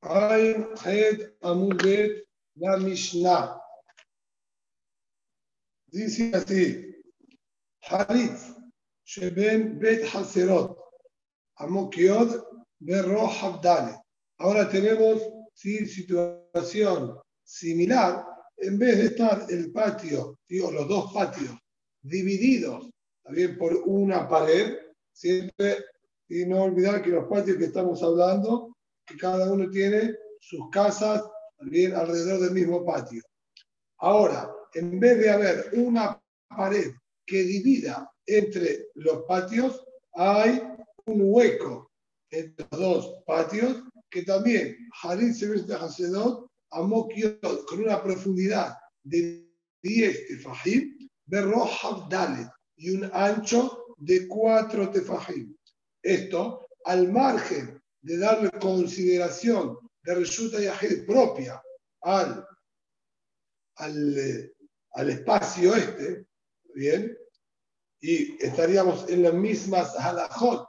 Ain Het Amudet, la Mishnah. Dice así: Harit, Sheben Bet Haserot, Amokiod, Berro Habdale. Ahora tenemos ¿sí? situación similar. En vez de estar el patio, digo, los dos patios divididos también por una pared, siempre, y no olvidar que los patios que estamos hablando que cada uno tiene sus casas también alrededor del mismo patio. Ahora, en vez de haber una pared que divida entre los patios, hay un hueco entre los dos patios que también Harid de Hasedot Amokiot con una profundidad de 10 tefajim, Berro Dalet y un ancho de 4 tefajim. Esto al margen de darle consideración de resulta Yahid propia al, al, al, espacio este, ¿bien? Y estaríamos en las mismas halajot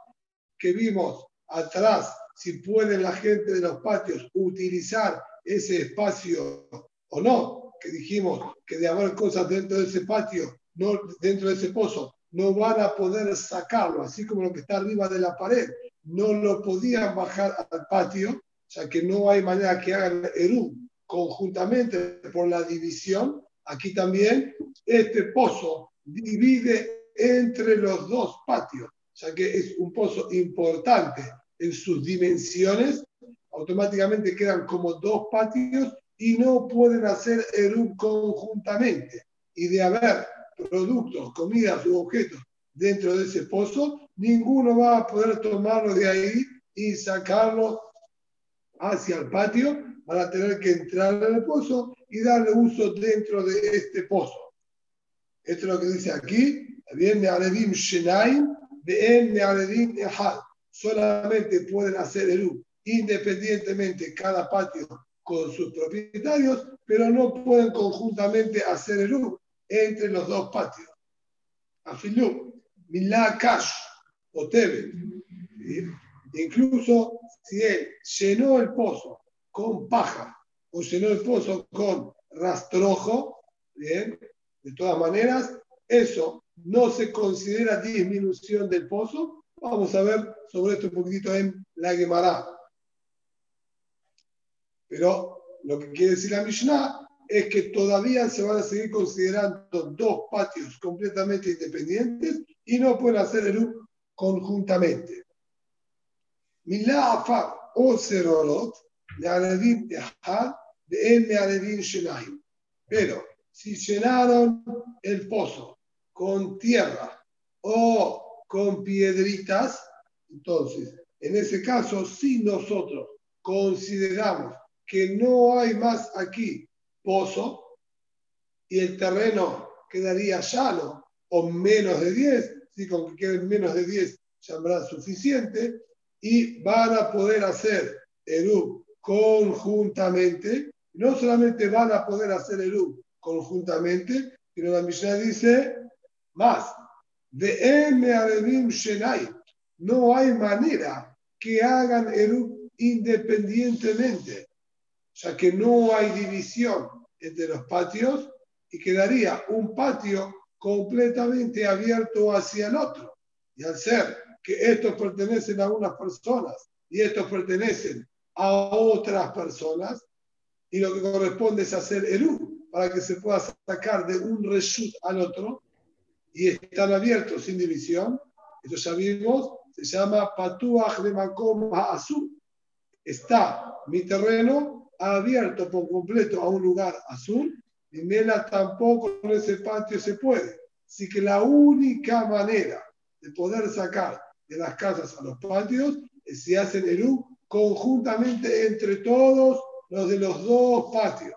que vimos atrás, si puede la gente de los patios utilizar ese espacio o no, que dijimos que de haber cosas dentro de ese patio, no dentro de ese pozo, no van a poder sacarlo, así como lo que está arriba de la pared, no lo podían bajar al patio, ya que no hay manera que hagan Eru conjuntamente por la división. Aquí también este pozo divide entre los dos patios, ya que es un pozo importante en sus dimensiones, automáticamente quedan como dos patios y no pueden hacer Eru conjuntamente. Y de haber productos, comidas u objetos dentro de ese pozo, ninguno va a poder tomarlo de ahí y sacarlo hacia el patio para tener que entrar en el pozo y darle uso dentro de este pozo. Esto es lo que dice aquí. Solamente pueden hacer el independientemente cada patio con sus propietarios, pero no pueden conjuntamente hacer el entre los dos patios. Afilú, Milá Kash, o Tebe. Incluso si él llenó el pozo con paja o llenó el pozo con rastrojo, bien, de todas maneras, eso no se considera disminución del pozo. Vamos a ver sobre esto un poquitito en la Gemara. Pero lo que quiere decir la Mishnah es que todavía se van a seguir considerando dos patios completamente independientes y no pueden hacer el conjuntamente. Milá afar o serorot, learedin ehad, de learedin shenahim. Pero si llenaron el pozo con tierra o con piedritas, entonces, en ese caso, si nosotros consideramos que no hay más aquí pozo y el terreno quedaría llano o menos de 10, si con que queden menos de 10 ya habrá suficiente, y van a poder hacer Eru conjuntamente. No solamente van a poder hacer Eru conjuntamente, sino la Mishnah dice más, de M. Shenai, no hay manera que hagan Eru independientemente, ya que no hay división entre los patios y quedaría un patio completamente abierto hacia el otro. Y al ser que estos pertenecen a unas personas y estos pertenecen a otras personas, y lo que corresponde es hacer el uno para que se pueda sacar de un reshut al otro y están abiertos sin división. Esto ya vimos, se llama Patuach de Makom Azul. Está mi terreno abierto por completo a un lugar azul Mela tampoco en ese patio se puede. Así que la única manera de poder sacar de las casas a los patios es si hacen el U conjuntamente entre todos los de los dos patios.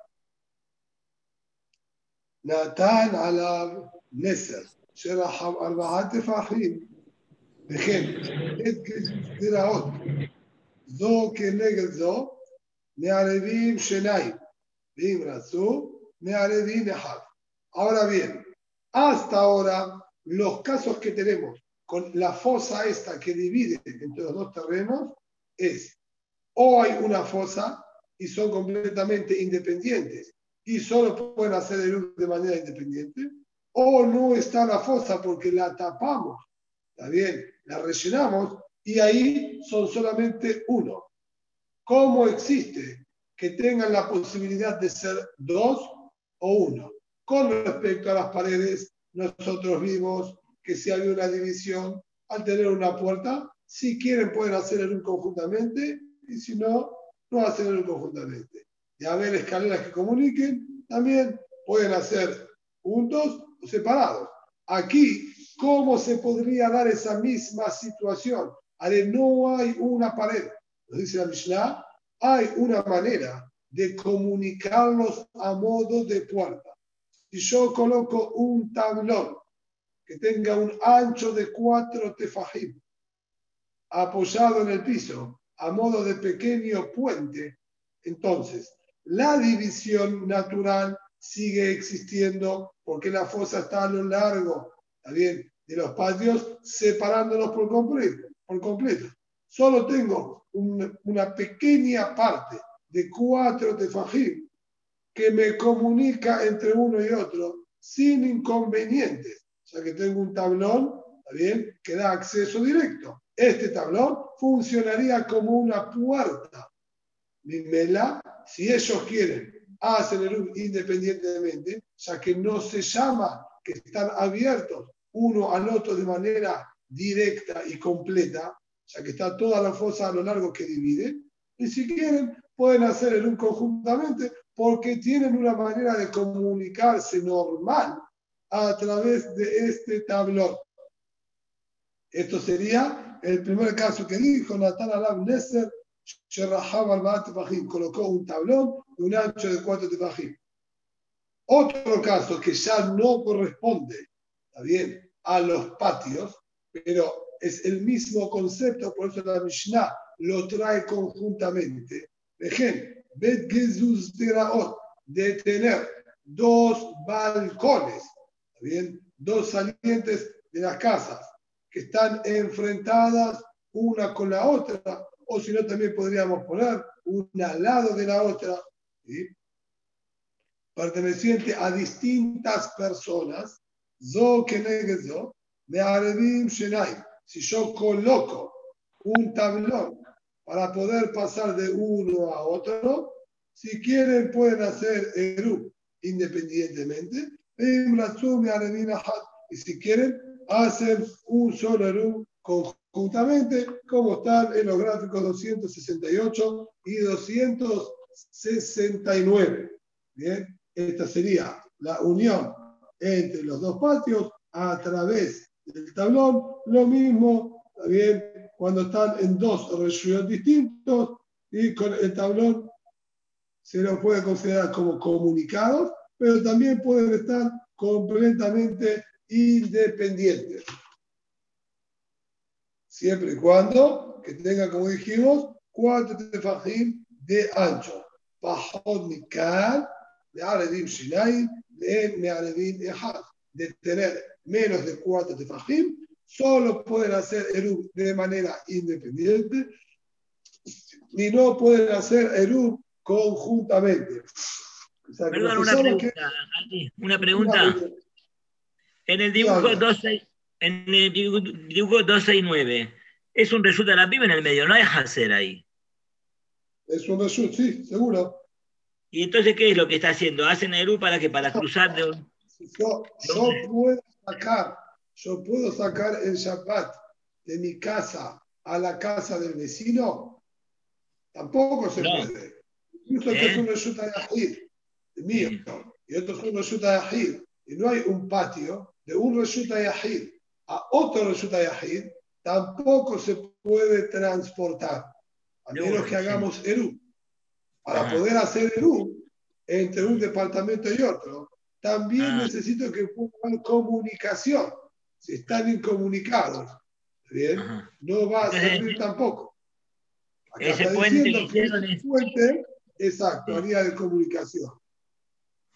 Natán Alab Neser, Sherahab Arbaat Fahim, ejemplo, et Giraot, Zo Kenegel Zo, Mearevim Shenai, Bim Razu, Ahora bien, hasta ahora, los casos que tenemos con la fosa esta que divide entre los dos terrenos es o hay una fosa y son completamente independientes y solo pueden hacer el de manera independiente, o no está la fosa porque la tapamos, está bien, la rellenamos y ahí son solamente uno. ¿Cómo existe que tengan la posibilidad de ser dos o uno? Con respecto a las paredes, nosotros vimos que si hay una división, al tener una puerta, si quieren pueden hacer el conjuntamente y si no, no hacen el conjuntamente. Y haber escaleras que comuniquen, también pueden hacer juntos o separados. Aquí, ¿cómo se podría dar esa misma situación? Ale, no hay una pared. Nos dice la Mishnah, hay una manera de comunicarlos a modo de puerta. Si yo coloco un tablón que tenga un ancho de cuatro tefajim apoyado en el piso a modo de pequeño puente, entonces la división natural sigue existiendo porque la fosa está a lo largo de los patios, separándolos por completo. Por completo. Solo tengo una pequeña parte de cuatro tefajim que me comunica entre uno y otro sin inconvenientes, ya que tengo un tablón bien? que da acceso directo. Este tablón funcionaría como una puerta. Mimela, si ellos quieren, hacen el independientemente, ya que no se llama que están abiertos uno al otro de manera directa y completa, ya que está toda la fosa a lo largo que divide, y si quieren, pueden hacer el un conjuntamente porque tienen una manera de comunicarse normal a través de este tablón. Esto sería el primer caso que dijo Natán Alab Neser, colocó un tablón de un ancho de cuatro tefajim. Otro caso que ya no corresponde, ¿está bien?, a los patios, pero es el mismo concepto, por eso la Mishnah lo trae conjuntamente. Ejemplo, Bet de tener dos balcones, ¿está bien? Dos salientes de las casas que están enfrentadas una con la otra, o si no también podríamos poner una al lado de la otra, perteneciente a distintas personas, zo de Shenai. Si yo coloco un tablón para poder pasar de uno a otro, si quieren pueden hacer Eru independientemente, y si quieren hacen un solo Eru conjuntamente, como están en los gráficos 268 y 269. Bien, esta sería la unión entre los dos patios a través del tablón. Lo mismo, bien, cuando están en dos regiones distintos y con el tablón se lo puede considerar como comunicados, pero también pueden estar completamente independientes. Siempre y cuando que tenga, como dijimos, cuatro tefajim de ancho. Pajot mikal, de aredim shinai, de mearedim ejad. De tener menos de cuatro tefajim, solo pueden hacer Erub de manera independiente y no pueden hacer Erub conjuntamente. Perdón, una pregunta, una pregunta. En el dibujo 12, en el dibujo 12 y 9, es un resulta de la piba en el medio, no hay hacer ahí. Es un resulta, sí, seguro. ¿Y entonces qué es lo que está haciendo? ¿Hacen Eru para que Para cruzar de un... Yo, yo puedo sacar, yo puedo sacar el Shabbat de mi casa a la casa del vecino. Tampoco se puede. Incluso que es ¿Eh? un resulta de Ajir, mío, y otro es un resulta de Ajir. Y no hay un patio de un Reshuta Yahid a otro Reshuta Yahid, tampoco se puede transportar, a menos que hagamos Eru. Para poder hacer Eru entre un departamento y otro, también ah. necesito que pongan comunicación. Si están incomunicados, ¿bien? no va a servir tampoco. Acá ese está puente diciendo que ese puente, exacto, haría de comunicación.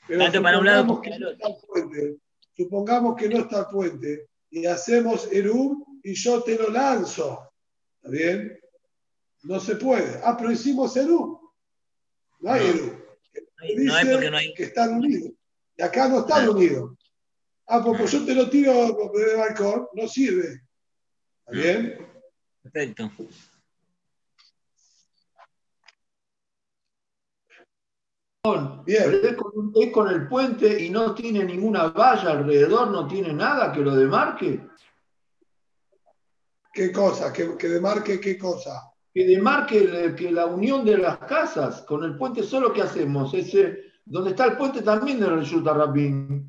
Pero Tanto para un lado que no está puente, supongamos que no está el puente y hacemos Erum y yo te lo lanzo. ¿Está bien? No se puede. Ah, pero hicimos. No hay Eru. Dice no hay porque no hay. que están unidos. Y acá no están unidos. Ah, pues, pues yo te lo tiro de balcón, no sirve. ¿Está bien? Perfecto. Bien. Pero es con, es con, el puente y no tiene ninguna valla alrededor, no tiene nada que lo demarque. ¿Qué cosa? ¿Que, que demarque qué cosa? Que demarque que la unión de las casas con el puente solo que hacemos. Ese, donde está el puente también de Resulta Rabín.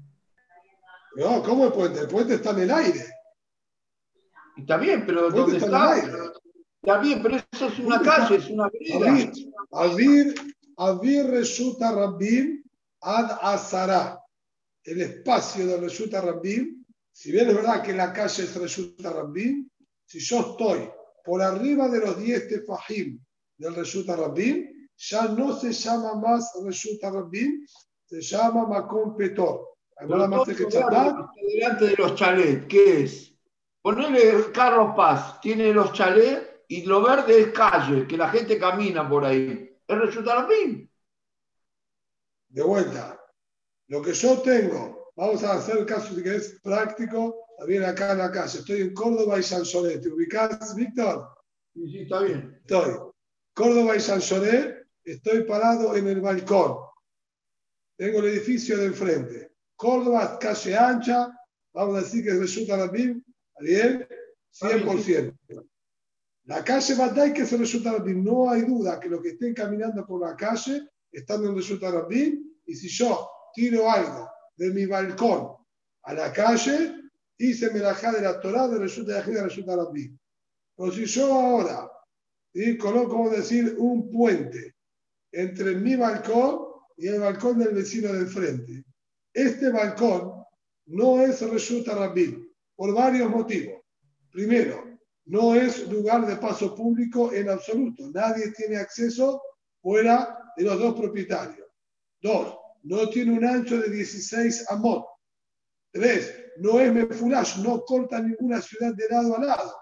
No, ¿cómo el puente? El puente está en el aire. Está bien, pero ¿dónde está? Está bien, pero eso es una calle, es una vereda. Avir, Avir Resulta Rabin ad Azara. El espacio de Resulta Rabin, si bien es verdad que la calle es Resulta Rabin, si yo estoy por arriba de los 10 tefajim del Resulta Rabin, ya no se llama más Resulta Rabin, se llama Macón Petor. Delante de los chalets, ¿qué es? Ponele Carlos Paz, tiene los chalets y lo verde es calle, que la gente camina por ahí. Es Resulta Rabin. De vuelta, lo que yo tengo, vamos a hacer el caso de que es práctico también acá en la calle. Estoy en Córdoba y Sanchonet. ¿Te ubicás, Víctor? Sí, sí, está bien. Estoy. Córdoba y Sanchonet, estoy parado en el balcón. Tengo el edificio de enfrente. Córdoba, calle ancha, vamos a decir que resulta la BIM, ¿bien? 100%. La calle Bandai que se resulta la BIM, no hay duda que los que estén caminando por la calle están en resulta la BIM, y si yo tiro algo de mi balcón a la calle, hice melajá de la Torah de resulta de resulta Rabbi. Pero si yo ahora ¿sí? coloco, como decir, un puente entre mi balcón y el balcón del vecino del frente, este balcón no es resulta Rabbi por varios motivos. Primero, no es lugar de paso público en absoluto. Nadie tiene acceso fuera de los dos propietarios. Dos, no tiene un ancho de 16 amot. Tres, no es Mefulash, no corta ninguna ciudad de lado a lado.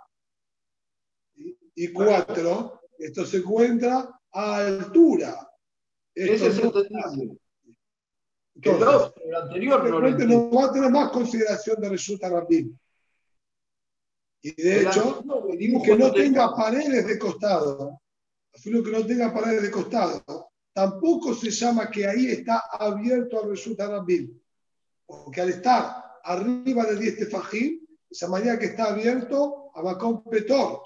Y cuatro, esto se encuentra a altura. Esto Ese es el Entonces, el anterior no, no va a tener más consideración de resulta Rabin. Y de hecho, que no tenga paredes de costado, lo que no tenga paredes de costado, tampoco se llama que ahí está abierto al resulta Rabin. Porque al estar arriba de 10 tefajim, esa manera que está abierto a Macón Petor.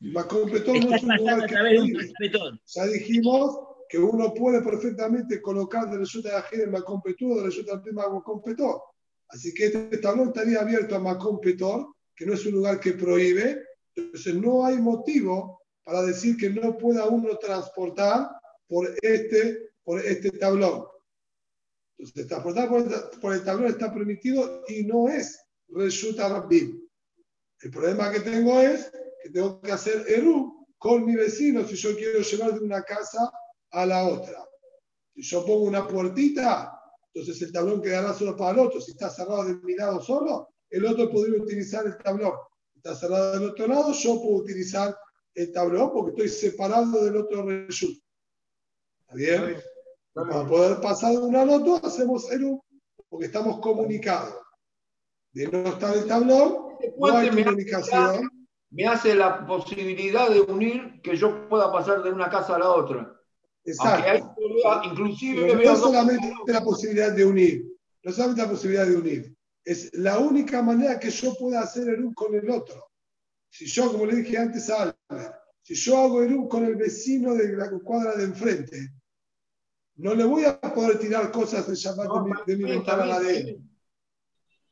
Macón Petor no es un lugar que Ya dijimos que uno puede perfectamente colocar de resulta de Ajir en Macón Petor, de resulta de Macón. Así que este tablón estaría abierto a Macón que no es un lugar que prohíbe. Entonces no hay motivo para decir que no pueda uno transportar por este, por este tablón. Entonces, transportar por el, tablón está permitido y no es resulta Rabbim. El problema que tengo es que tengo que hacer Eru con mi vecino si yo quiero llevar de una casa a la otra. Si yo pongo una puertita, entonces el tablón quedará solo para el otro. Si está cerrado de mi lado solo, el otro podría utilizar el tablón. Si está cerrado del otro lado, yo puedo utilizar el tablón porque estoy separado del otro resulta. ¿Está bien? Para poder pasar de una al otro, hacemos el porque estamos comunicados. De no estar el tablón, no hay comunicación. Me hace la posibilidad de unir que yo pueda pasar de una casa a la otra. Exacto. inclusive no, solamente la posibilidad de unir, no solamente la posibilidad de unir, es la única manera que yo pueda hacer el un con el otro. Si yo, como le dije antes a Albert, si yo hago el un con el vecino de la cuadra de enfrente, no le voy a poder tirar cosas de Shabbat de, mi, ventana a la de él.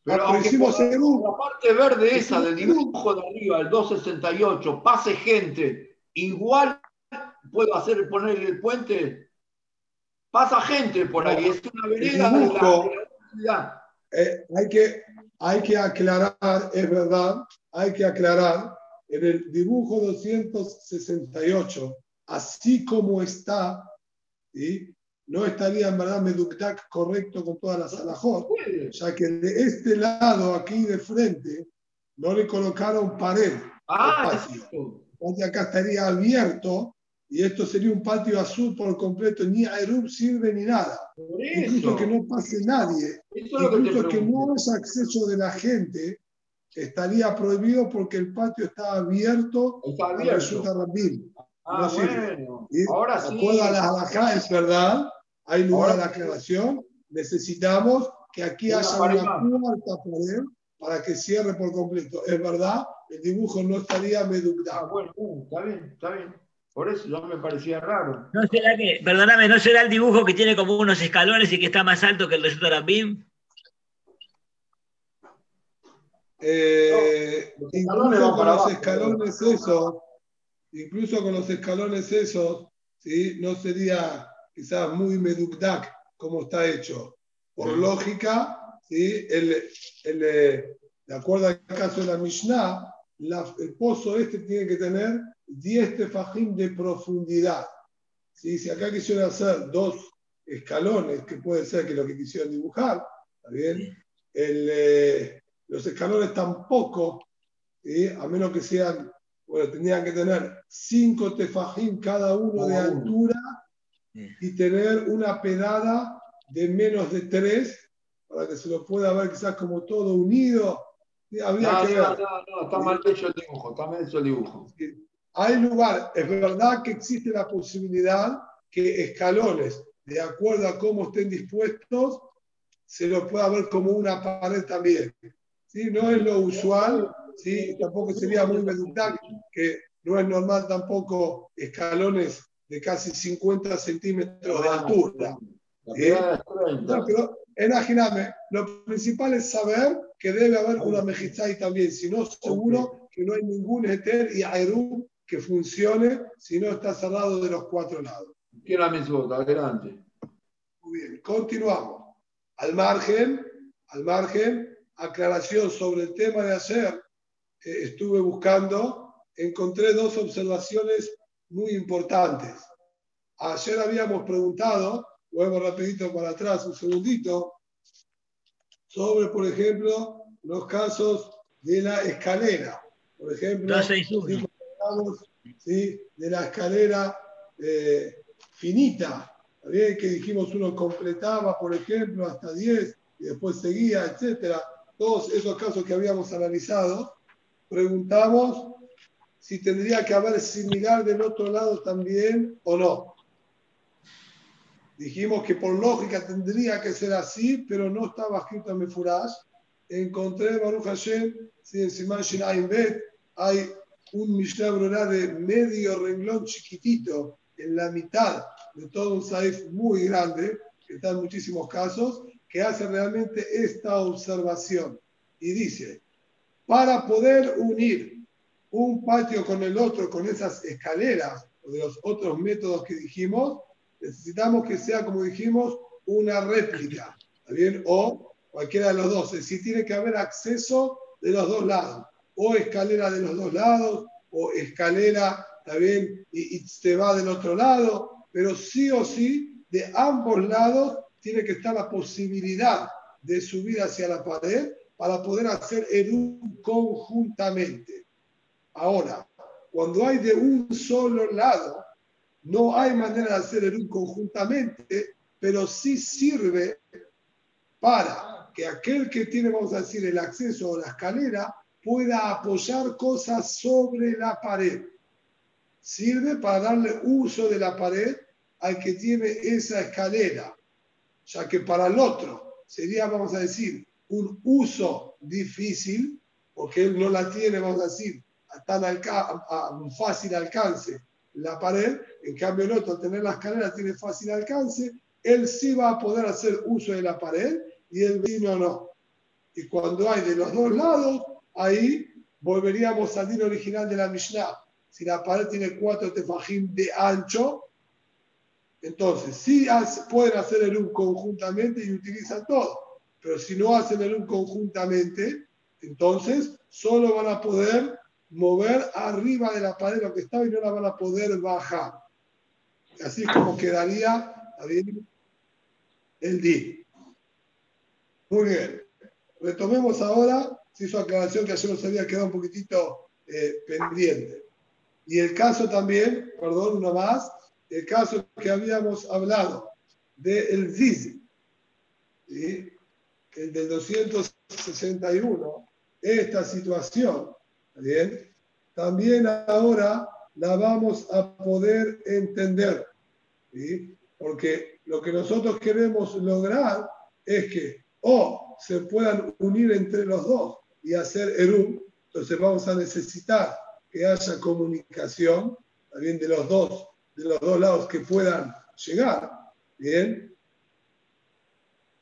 Pero aunque hicimos la parte verde esa del dibujo de arriba, el 268, pase gente, igual puedo hacer poner el puente. Pasa gente por ahí, es una vereda de la, eh, hay, que, hay que aclarar, es verdad, hay que aclarar en el dibujo 268, así como está, ¿sí? no estaría en verdad Meduktak correcto con todas las alajot, ya que de este lado, aquí de frente, no le colocaron pared. Ah, acá estaría abierto y esto sería un patio azul por completo, ni Aerub sirve ni nada. Incluso que no pase nadie, incluso que, no es acceso de la gente, estaría prohibido porque el patio está abierto, está abierto. Ah, bueno. Ahora sí. a las es verdad, hay lugar de aclaración, necesitamos que aquí haya una cuarta pared para que cierre por completo. Es verdad, el dibujo no estaría meducado. Ah, bueno, está bien, está bien. Por eso no me parecía raro. ¿No será que, perdóname, ¿no será el dibujo que tiene como unos escalones y que está más alto que el de Sutarabim? Eh, incluso con los escalones esos, incluso con los escalones esos, ¿sí? no sería quizás muy medukdak como está hecho. Por lógica, ¿sí? el, el, de acuerdo al caso de la Mishnah, el pozo este tiene que tener 10 tefajim de profundidad. Si acá quisieron hacer dos escalones, que puede ser que lo que quisieron dibujar, ¿está bien? Eh, los escalones tampoco, a menos que sean, bueno, tendrían que tener 5 tefajim cada uno de altura y tener una pedada de menos de 3 para que se lo pueda ver quizás como todo unido. No, no, no, está mal hecho el dibujo, está mal hecho el dibujo. Hay lugar, es verdad que existe la posibilidad que escalones, de acuerdo a cómo estén dispuestos, se lo pueda ver como una pared también. ¿Sí? No es lo usual, ¿sí? tampoco sería muy meditable, que no es normal tampoco escalones de casi 50 centímetros de altura. No, pero imagíname, lo principal es saber que debe haber una mejizai también, si no, seguro que no hay ningún eter y aerum que funcione si no está cerrado de los cuatro lados. Quiero la adelante. Muy bien, continuamos. Al margen, al margen, aclaración sobre el tema de ayer, eh, estuve buscando, encontré dos observaciones muy importantes. Ayer habíamos preguntado, vuelvo rapidito para atrás, un segundito, sobre, por ejemplo, los casos de la escalera. Por ejemplo, ¿sí? de la escalera eh, finita, que dijimos uno completaba, por ejemplo, hasta 10 y después seguía, etcétera. Todos esos casos que habíamos analizado, preguntamos si tendría que haber similar del otro lado también o no. Dijimos que por lógica tendría que ser así, pero no estaba escrito en Mefurash. Encontré Baruch Hashem, si en Siman Bet hay un Mishnah de medio renglón chiquitito en la mitad de todo un Saif muy grande, que está en muchísimos casos, que hace realmente esta observación. Y dice, para poder unir un patio con el otro, con esas escaleras o de los otros métodos que dijimos, necesitamos que sea, como dijimos, una réplica, bien? O cualquiera de los dos. Es decir, tiene que haber acceso de los dos lados. O escalera de los dos lados, o escalera, ¿está bien? Y, se va del otro lado. Pero sí o sí, de ambos lados, tiene que estar la posibilidad de subir hacia la pared para poder hacer el conjuntamente. Ahora, cuando hay de un solo lado, no hay manera de hacer el un conjuntamente, pero sí sirve para que aquel que tiene, vamos a decir, el acceso a la escalera pueda apoyar cosas sobre la pared. Sirve para darle uso de la pared al que tiene esa escalera, ya que para el otro sería, vamos a decir, un uso difícil, porque él no la tiene, vamos a decir, a tan fácil alcance la pared, en cambio el otro, tener la escalera, tiene fácil alcance, él sí va a poder hacer uso de la pared y el vecino no. Y cuando hay de los dos lados, ahí volveríamos al din original de la Mishnah. Si la pared tiene cuatro tefajim de ancho, entonces sí pueden hacer el un conjuntamente y utilizan todo. Pero si no hacen el un conjuntamente, entonces solo van a poder mover arriba de la pared lo que estaba y no la van a poder bajar. Así es como quedaría el D. Muy bien. Retomemos ahora, hizo aclaración que ayer nos había quedado un poquitito eh, pendiente. Y el caso también, perdón, uno más, el caso que habíamos hablado del Ziz, el del 261, esta situación, ¿bien? también ahora la vamos a poder entender, porque lo que nosotros queremos lograr es que o se puedan unir entre los dos y hacer Erum, entonces vamos a necesitar que haya comunicación también de los dos, de los dos lados que puedan llegar, ¿bien?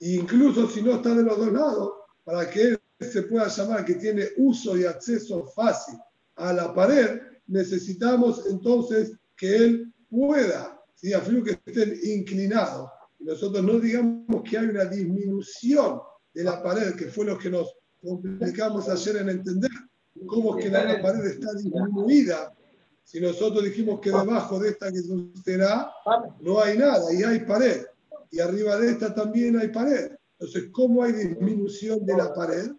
incluso si no está de los dos lados, para que él se pueda llamar que tiene uso y acceso fácil a la pared, necesitamos entonces que él pueda, si a que estén inclinados, y nosotros no digamos que hay una disminución de la pared, que fue lo que nos complicamos ayer en entender cómo es que la pared está disminuida. Si nosotros dijimos que debajo de esta que sucederá no hay nada y hay pared, y arriba de esta también hay pared. Entonces, ¿cómo hay disminución de la pared?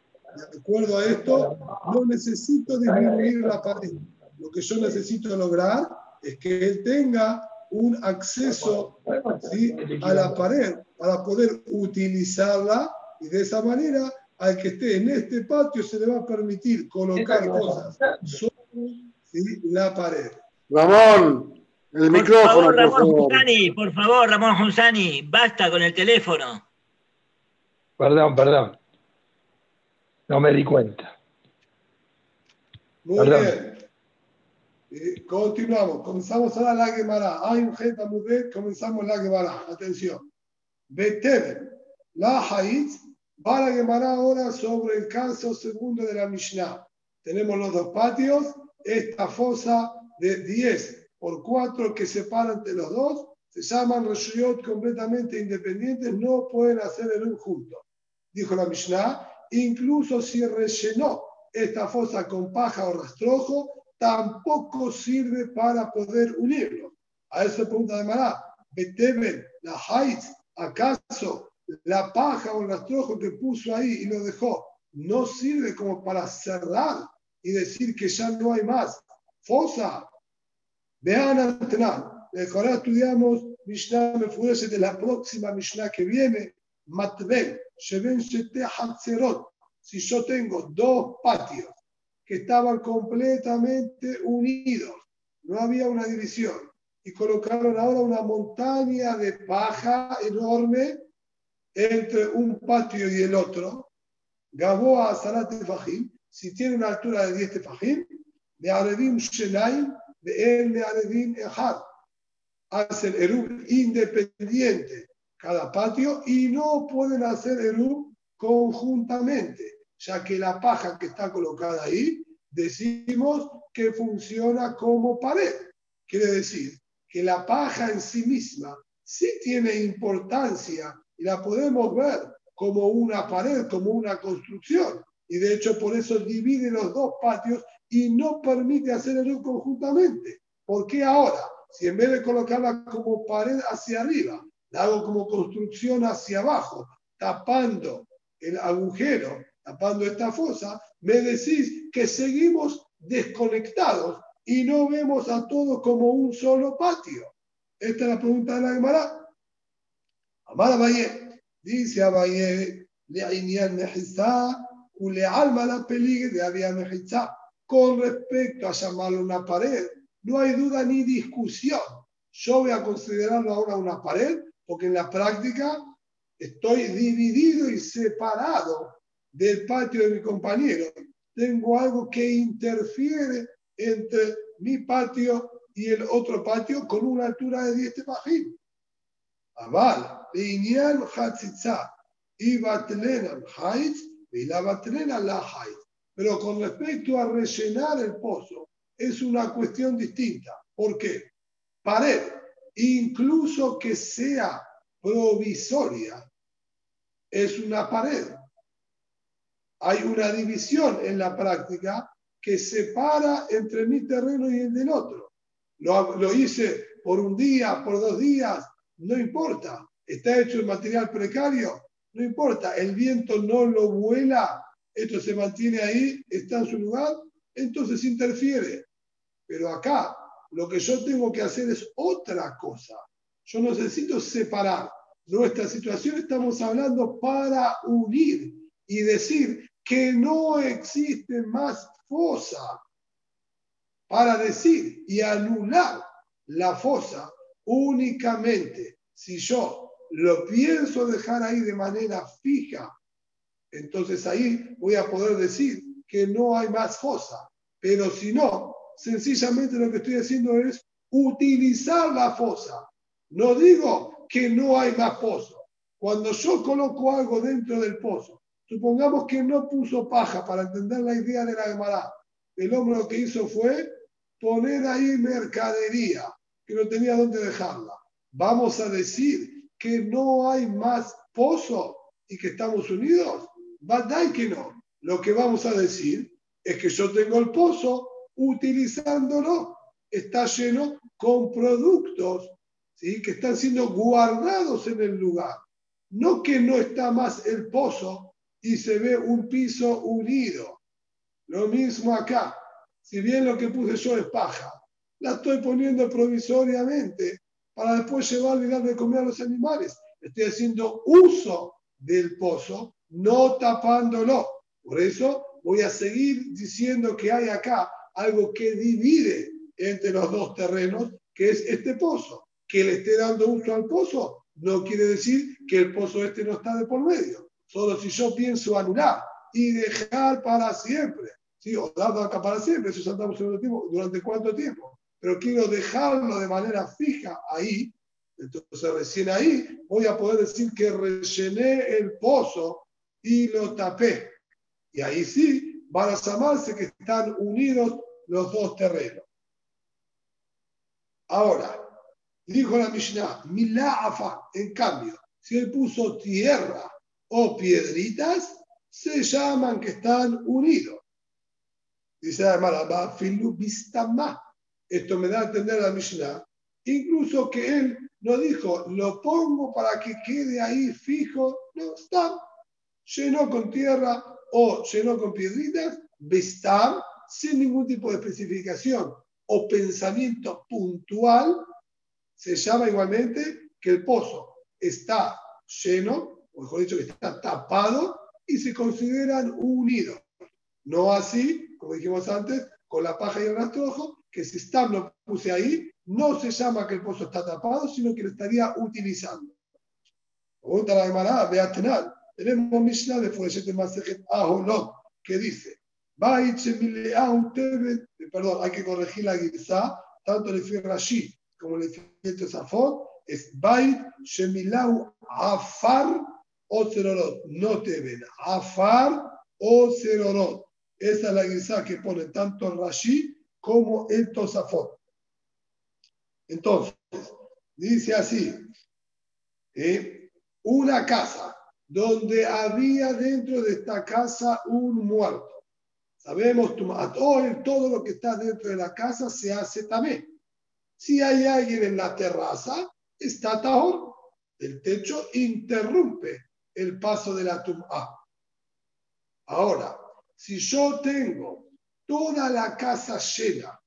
De acuerdo a esto, no necesito disminuir la pared. Lo que yo necesito lograr es que él tenga un acceso a la pared para poder utilizarla y de esa manera al que esté en este patio se le va a permitir colocar cosas sobre la pared. Ramón, el micrófono, por favor. por favor, Ramón Hunsani, basta con el teléfono. Perdón, perdón. No me di cuenta. Muy bien. Eh, continuamos. Comenzamos ahora la Gemara. Hay un comenzamos la Gemara. Atención. Beteben, la Haiz, va la Gemara ahora sobre el caso segundo de la Mishnah. Tenemos los dos patios, esta fosa de 10 por 4 que separan entre los dos, se llaman Reshuyot completamente independientes, no pueden hacer el un junto. Dijo la Mishnah, incluso si rellenó esta fosa con paja o rastrojo, tampoco sirve para poder unirlo. A eso pregunta de Mará, Betemen, la Haitz, ¿acaso la paja o el rastrojo que puso ahí y lo dejó no sirve como para cerrar y decir que ya no hay más fosa? Vean Antenan, ahora estudiamos Mishnah Mefurese de la próxima Mishnah que viene, Matbel, Sheben Hatzerot. Si yo tengo dos patios que estaban completamente unidos, no había una división, y colocaron ahora una montaña de paja enorme entre un patio y el otro, Gaboa Salat Fajim, si tiene una altura de 10 tefajim, de Arevim Shenaim, de El de Arevim Ejad, hacen Eruv independiente cada patio y no pueden hacer Eruv conjuntamente ya que la paja que está colocada ahí, decimos que funciona como pared. Quiere decir que la paja en sí misma sí tiene importancia y la podemos ver como una pared, como una construcción. Y de hecho por eso divide los dos patios y no permite hacer el conjuntamente. ¿Por qué ahora? Si en vez de colocarla como pared hacia arriba, la hago como construcción hacia abajo, tapando el agujero tapando esta fosa, me decís que seguimos desconectados y no vemos a todos como un solo patio. Esta es la pregunta de la Gemara. Amar Abaye, dice Abaye, le alma la peligre de había Con respecto a llamarlo una pared, no hay duda ni discusión. Yo voy a considerarlo ahora una pared porque en la práctica estoy dividido y separado del patio de mi compañero. Tengo algo que interfiere entre mi patio y el otro patio con una altura de 10 tefajim. Aval, Inyan Hatzitza, y Batlenan Haitz, y la Batlenan la Haitz. Pero con respecto a rellenar el pozo, es una cuestión distinta. ¿Por qué? Pared, incluso que sea provisoria, es una pared hay una división en la práctica que separa entre mi terreno y el del otro. Lo, hice por un día, por dos días, no importa. Está hecho en material precario, no importa. El viento no lo vuela, esto se mantiene ahí, está en su lugar, entonces interfiere. Pero acá lo que yo tengo que hacer es otra cosa. Yo necesito separar. Nuestra situación estamos hablando para unir y decir que no existe más fosa. Para decir y anular la fosa únicamente si yo lo pienso dejar ahí de manera fija, entonces ahí voy a poder decir que no hay más fosa. Pero si no, sencillamente lo que estoy haciendo es utilizar la fosa. No digo que no hay más pozo. Cuando yo coloco algo dentro del pozo, supongamos que no puso paja para entender la idea de la Gemara. El hombre lo que hizo fue poner ahí mercadería, que no tenía dónde dejarla. Vamos a decir que no hay más pozo y que estamos unidos. ¿Verdad que no? Lo que vamos a decir es que yo tengo el pozo utilizándolo. Está lleno con productos ¿sí? que están siendo guardados en el lugar. No que no está más el pozo y se ve un piso unido. Lo mismo acá. Si bien lo que puse yo es paja, la estoy poniendo provisoriamente para después llevar y de comer a los animales. Estoy haciendo uso del pozo, no tapándolo. Por eso voy a seguir diciendo que hay acá algo que divide entre los dos terrenos, que es este pozo. Que le esté dando uso al pozo no quiere decir que el pozo este no está de por medio. Solo si yo pienso anular y dejar para siempre, ¿sí? o dando acá para siempre, eso saltamos ¿durante cuánto tiempo? Pero quiero dejarlo de manera fija ahí, entonces recién ahí voy a poder decir que rellené el pozo y lo tapé. Y ahí sí van a llamarse que están unidos los dos terrenos. Ahora, dijo la Mishnah, Mila'afa, en cambio, si él puso tierra o piedritas, se llaman que están unidos. Dice la Filu Bistama. Esto me da a entender la Mishnah. Incluso que él no dijo, lo pongo para que quede ahí fijo. No, está. Llenó con tierra o llenó con piedritas, Bistam, sin ningún tipo de especificación o pensamiento puntual, se llama igualmente que el pozo está lleno, o mejor dicho, que está tapado y se consideran unidos. No así, como dijimos antes, con la paja y el rastrojo, que si está lo puse ahí, no se llama que el pozo está tapado, sino que lo estaría utilizando. Pregunta la Gemara, Beatenal. Tenemos Mishnah de Fureshet Masejet Aholot, que dice, perdón, hay que corregir la guisa, tanto el Rashi como el efecto Safot, es Bait Shemilau Afar o Cerorot. No te ven, Afar o Cerorot. Esa es la guisa que pone tanto Rashi como el Tosafot. Entonces, dice así, ¿eh? una casa donde había dentro de esta casa un muerto. Sabemos, todo lo que está dentro de la casa se hace también. Si hay alguien en la terraza, está tahor. El techo interrumpe el paso de la tumba. Ahora, si yo tengo toda la casa llena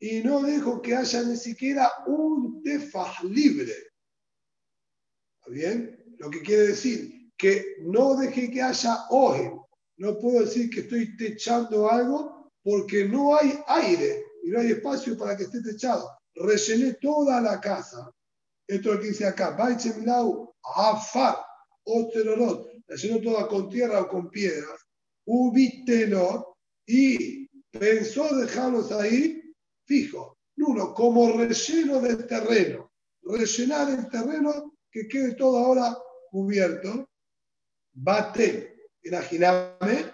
y no dejo que haya ni siquiera un tefaj libre, ¿está bien? Lo que quiere decir que no deje que haya oje. No puedo decir que estoy techando algo porque no hay aire y no hay espacio para que esté techado. Rellené toda la casa. Esto es lo que dice acá. Afar, Oterorot. La llenó toda con tierra o con piedras. Ubitelo y pensó dejarlos ahí fijo. Uno, como relleno del terreno. Rellenar el terreno que quede todo ahora cubierto. Bate, imagíname,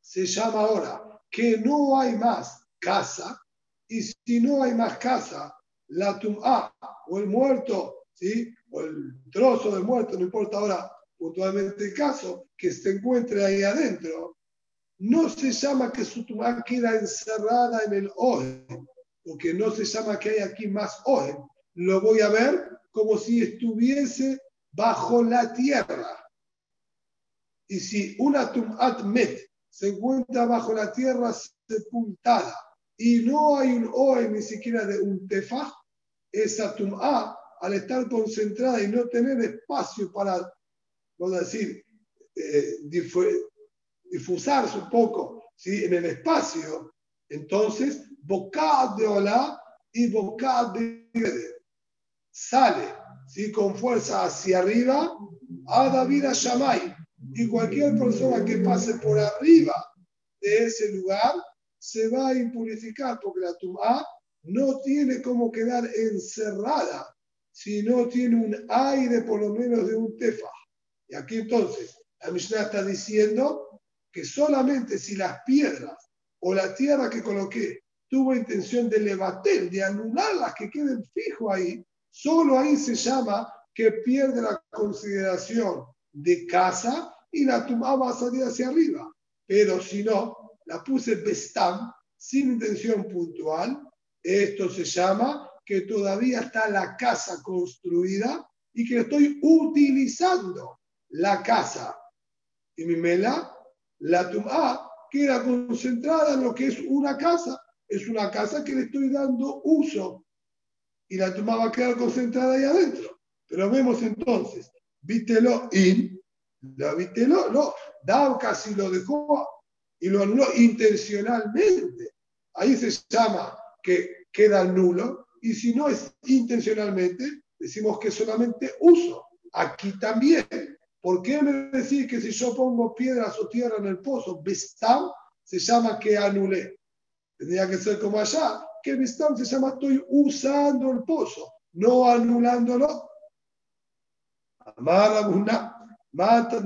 se llama ahora que no hay más casa, y si no hay más casa, la tum'a o el muerto, ¿sí? o el trozo de muerto, no importa ahora puntualmente el caso, que se encuentre ahí adentro, no se llama que su tum'a queda encerrada en el oje, porque no se llama que hay aquí más oje. Lo voy a ver como si estuviese bajo la tierra. Y si una tum'at met se encuentra bajo la tierra sepultada, y no hay un OE ni siquiera de un tefaj, esa tum'a, al estar concentrada y no tener espacio para, vamos a decir, eh, difusarse un poco ¿sí? en el espacio, entonces, boca de hola y boca de sale ¿sí? con fuerza hacia arriba a David a Shamay. Y cualquier persona que pase por arriba de ese lugar se va a impurificar porque la tum'a no tiene como quedar encerrada si no tiene un aire por lo menos de un tefa. Y aquí entonces la Mishnah está diciendo que solamente si las piedras o la tierra que coloqué tuvo intención de levantar, de anularlas, que queden fijo ahí, solo ahí se llama que pierde la consideración de casa y la tumba va a salir hacia arriba. Pero si no, la puse bestam sin intención puntual, esto se llama que todavía está la casa construida y que estoy utilizando la casa. Y mi mela, la tumba queda concentrada en lo que es una casa. Es una casa que le estoy dando uso. Y la tumba va a quedar concentrada ahí adentro. Pero vemos entonces, vítelo in, la vítelo, no, Dao casi lo dejó y lo anuló intencionalmente. Ahí se llama que queda nulo y si no es intencionalmente, decimos que solamente uso. Aquí también. ¿Por qué me decís que si yo pongo piedras o tierra en el pozo, Bestam se llama que anulé? Tendría que ser como allá, que Bestam se llama estoy usando el pozo, no anulándolo. Amar una, mata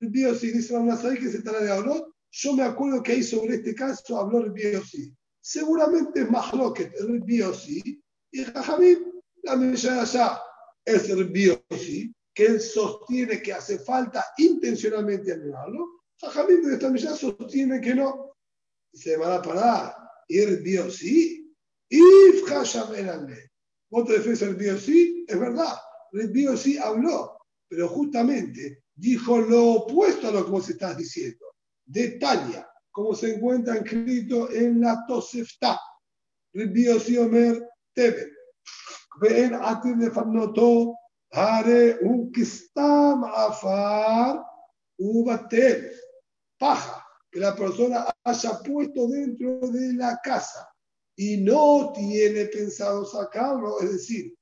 El dice que se trata de Aulot. Yo me acuerdo que ahí sobre este caso habló el Biosí seguramente es más lo que el Biosi y Jajamim, la de allá es el Biosi, que él sostiene que hace falta intencionalmente anularlo. Jajamim de esta Mishnah sostiene que no. Se van a parar. Y el Biosi, y Hashamenale. Otra defensa del Biosi, es verdad. El Biosi habló, pero justamente dijo lo opuesto a lo que vos estás diciendo. De como se encuentra escrito en la Tosefta. Rabbi Omer Tebe. Ven atir de Fanoto, Hare Ukistam Afar Ubatel. Paja que la persona haya puesto dentro de la casa y no tiene pensado sacarlo, es decir,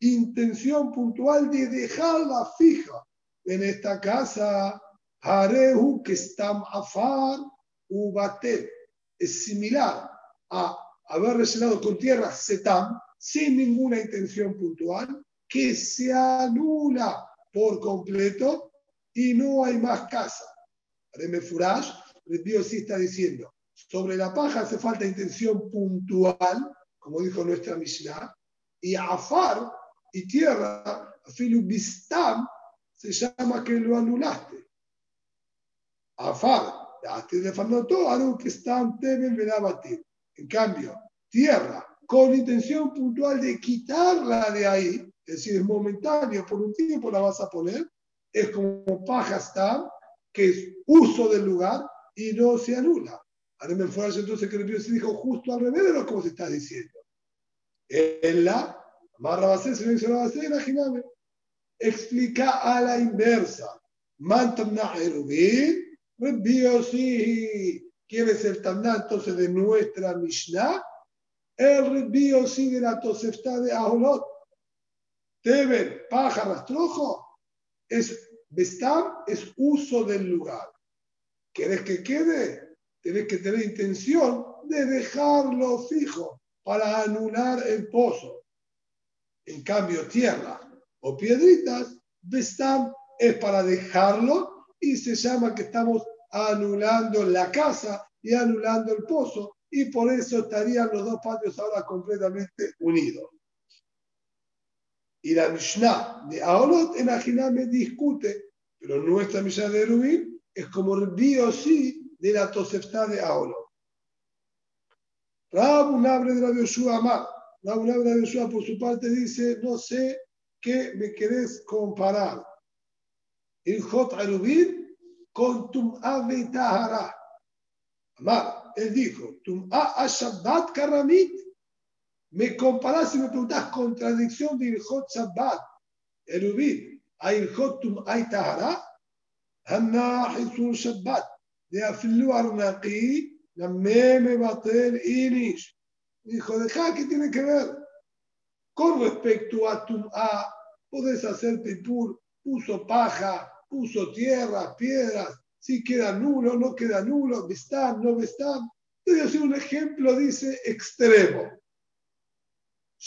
intención puntual de dejarla fija en esta casa, Harehu que afar Ubatel es similar a haber rellenado con tierra setam sin ninguna intención puntual, que se anula por completo y no hay más casa. Reme Furash, el sí está diciendo, sobre la paja hace falta intención puntual, como dijo nuestra Mishnah, y Afar y tierra, Filubistam, se llama que lo anulaste. Afar en cambio, tierra con intención puntual de quitarla de ahí, es decir, es momentáneo, por un tiempo la vas a poner, es como paja está, que es uso del lugar y no se anula. Ahora me fue entonces que el se dijo justo al revés de lo que se está diciendo. En la, ser, se a ser, imagíname, explica a la inversa. Mantamna Erubin, sí, ¿quién es el Taná entonces de nuestra Mishnah? El sí de la Tosefta de Aholot. Teber, paja, rastrojo, es Bestam, es uso del lugar. ¿Quieres que quede? Tienes que tener intención de dejarlo fijo para anular el pozo. En cambio, tierra o piedritas, Bestam es para dejarlo y se llama que estamos anulando la casa y anulando el pozo y por eso estarían los dos patios ahora completamente unidos. Y la Mishnah de Aolot en me discute, pero nuestra Mishnah de Rubin es como el sí de la Tosefta de Aolot. Rabunabre de la Yoshua Amar. Rabunabre de la Yoshua por su parte dice, no sé qué me querés comparar el Jot Arubin con Tum Ave Tahara. Amar, él dijo, Tum'a a Shabbat Karamit. Me comparás y me preguntás contradicción de Ilhot Shabbat, Erubit, a Ilhot Tum'a Tahara, Hanna Hisun Shabbat, de Afilu Arnaqi, la Meme Batel Inish. Dijo, deja que tiene que ver. Con respecto a Tum'a, podés hacer pipur, puso paja, puso tierra, piedras, si queda nulo, no queda nulo, están, no están. Te voy un ejemplo, dice extremo.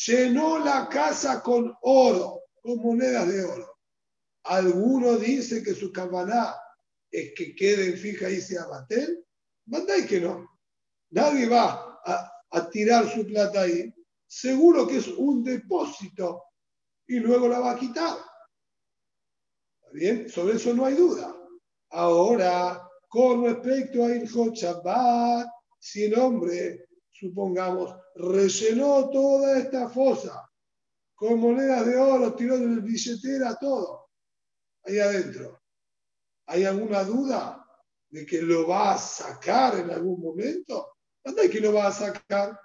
Llenó la casa con oro, con monedas de oro. Alguno dice que su campaná es que quede fija y sea batel. Mandáis que no. Nadie va a, a tirar su plata ahí. Seguro que es un depósito y luego la va a quitar. ¿Está bien? Sobre eso no hay duda. Ahora, con respecto a Ilhot Shabbat, si el hombre, supongamos, rellenó toda esta fosa con monedas de oro, tiró de billetera, todo, ahí adentro, ¿hay alguna duda de que lo va a sacar en algún momento? ¿Dónde hay que lo va a sacar?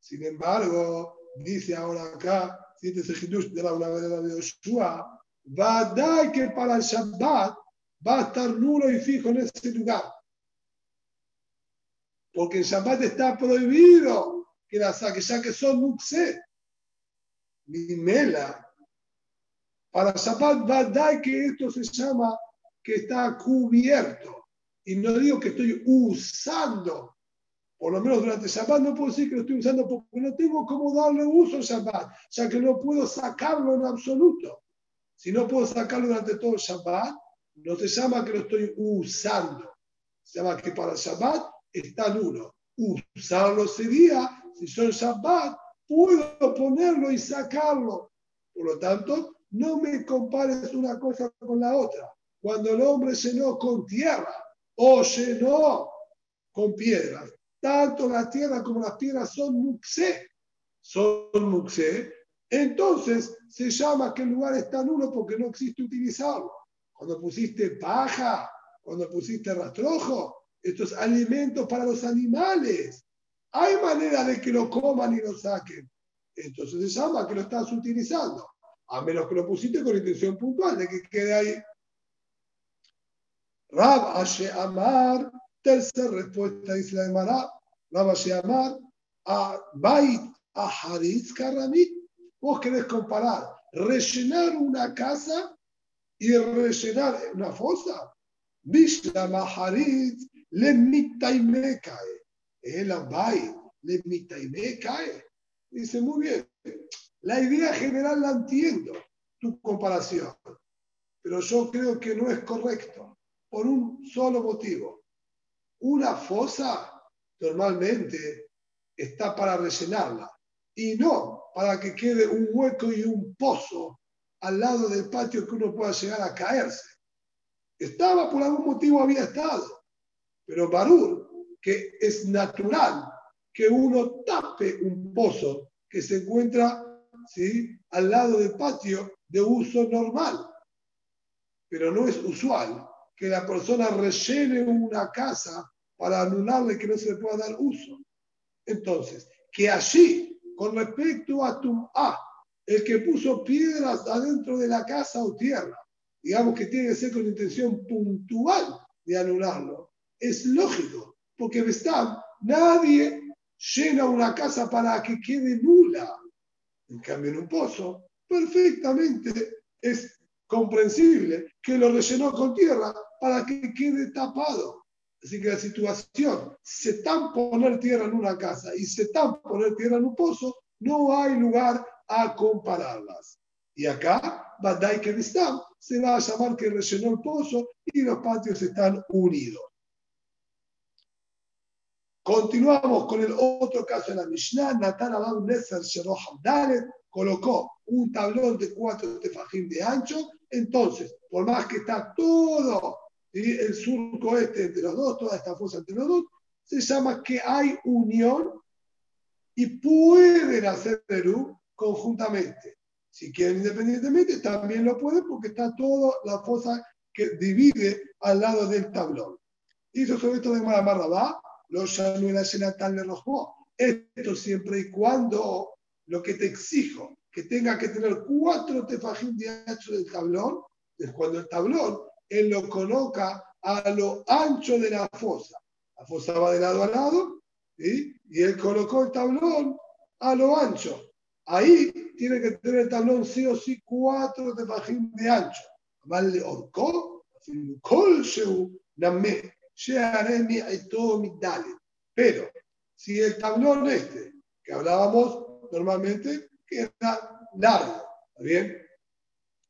Sin embargo, dice ahora acá, siete de la de Yoshua, va a dar que para el Shabbat va a estar nulo y fijo en ese lugar. Porque el Shabbat está prohibido que la saque, ya que son muxe. Ni mela. Para Shabbat va a dar que esto se llama que está cubierto. Y no digo que estoy usando. Por lo menos durante Shabbat no puedo decir que lo estoy usando porque no tengo cómo darle uso al Shabbat, ya que no puedo sacarlo en absoluto. Si no puedo sacarlo durante todo el Shabbat, no se llama que lo estoy usando. Se llama que para Shabbat está nulo. Usarlo sería, si son Shabbat, puedo ponerlo y sacarlo. Por lo tanto, no me compares una cosa con la otra. Cuando el hombre llenó con tierra o llenó con piedras, tanto la tierra como las piedras son muxé, son muxé, entonces se llama que el lugar está nulo porque no existe utilizarlo cuando pusiste paja, cuando pusiste rastrojo, estos alimentos para los animales. Hay manera de que lo coman y lo saquen. Entonces se llama que lo estás utilizando, a menos que lo pusiste con intención puntual de que quede ahí. Rab Ashe Amar, tercera respuesta dice la de Marab. Rab Ashe Amar, a Bait a Haritz Karamit. Vos querés comparar rellenar una casa y rellenar una fosa. Bishla Maharit le me cae. El Ambai le me cae. Dice, muy bien, la idea general la entiendo, tu comparación, pero yo creo que no es correcto, por un solo motivo. Una fosa normalmente está para rellenarla y no para que quede un hueco y un pozo al lado del patio que uno pueda llegar a caerse. Estaba por algún motivo, había estado. Pero Barur, que es natural que uno tape un pozo que se encuentra ¿sí? al lado del patio de uso normal. Pero no es usual que la persona rellene una casa para anularle que no se le pueda dar uso. Entonces, que allí, con respecto a tu A, el que puso piedras adentro de la casa o tierra, digamos que tiene que ser con intención puntual de anularlo, es lógico, porque está, nadie llena una casa para que quede nula. En cambio, en un pozo, perfectamente es comprensible que lo rellenó con tierra para que quede tapado. Así que la situación, se está poner tierra en una casa y se está poner tierra en un pozo, no hay lugar a compararlas. Y acá, Badai Kevistam se va a llamar que rellenó el pozo y los patios están unidos. Continuamos con el otro caso de la Mishnah. Natan Abam Neser Dalet colocó un tablón de cuatro tefajim de ancho. Entonces, por más que está todo el surco este entre los dos, toda esta fosa entre los dos, se llama que hay unión y pueden hacer Perú conjuntamente. Si quieren independientemente, también lo pueden porque está toda la fosa que divide al lado del tablón. Hizo sobre esto de Marabá, los Esto siempre y cuando lo que te exijo, que tenga que tener cuatro tefajim de ancho del tablón, es cuando el tablón él lo coloca a lo ancho de la fosa. La fosa va de lado a lado y él colocó el tablón a lo ancho. Ahí tiene que tener el tablón sí o sí cuatro tefajim de ancho. Vale, orcó, pero si el tablón este que hablábamos normalmente queda largo, ¿está bien?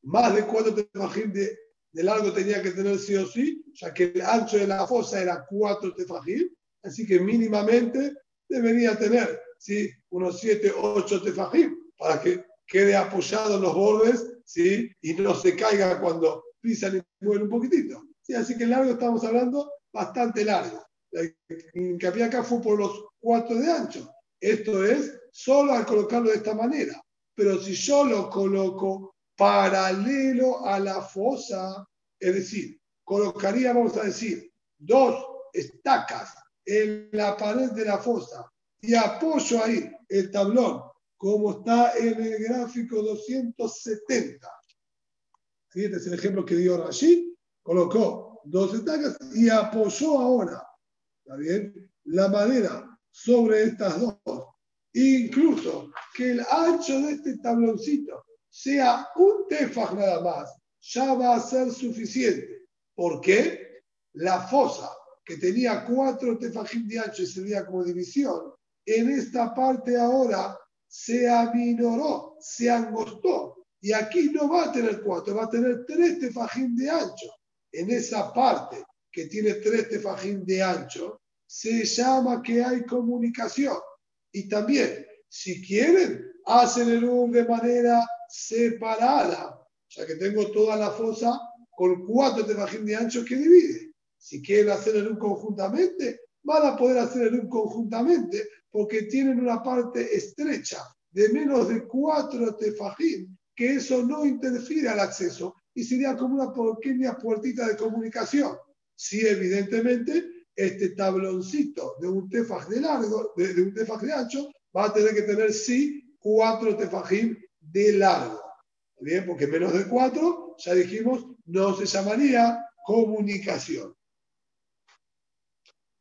Más de cuatro tefajim de, de largo tenía que tener sí o sí, ya que el ancho de la fosa era cuatro tefajim, así que mínimamente debería tener ¿sí? unos siete, ocho tefajim para que quede apoyado en los bordes ¿sí? y no se caiga cuando pisan y mueven un poquitito. ¿sí? Así que el largo estamos hablando bastante largo. El hincapié acá fue por los cuatro de ancho. Esto es solo al colocarlo de esta manera. Pero si yo lo coloco paralelo a la fosa, es decir, colocaría, vamos a decir, dos estacas en la pared de la fosa y apoyo ahí el tablón, como está en el gráfico 270. Este es el ejemplo que dio Rashid. Colocó dos estacas y apoyó ahora, ¿está bien? La madera sobre estas dos. Incluso que el ancho de este tabloncito sea un tefaj nada más, ya va a ser suficiente. ¿Por qué? La fosa que tenía cuatro tefajim de ancho y servía como división, en esta parte ahora se aminoró, se angostó. Y aquí no va a tener cuatro, va a tener tres tefajim de ancho. En esa parte que tiene tres tefajim de ancho, se llama que hay comunicación. Y también, si quieren, hacen el UM de manera separada, ya que tengo toda la fosa con cuatro tefajim de ancho que divide. Si quieren hacer el UM conjuntamente, van a poder hacer el UM conjuntamente porque tienen una parte estrecha de menos de cuatro tefajim, que eso no interfiere al acceso y sería como una pequeña puertita de comunicación. Si evidentemente este tabloncito de un tefaj de largo, de, un tefaj de ancho, va a tener que tener sí cuatro tefajim de largo. Bien, porque menos de cuatro, ya dijimos, no se llamaría comunicación.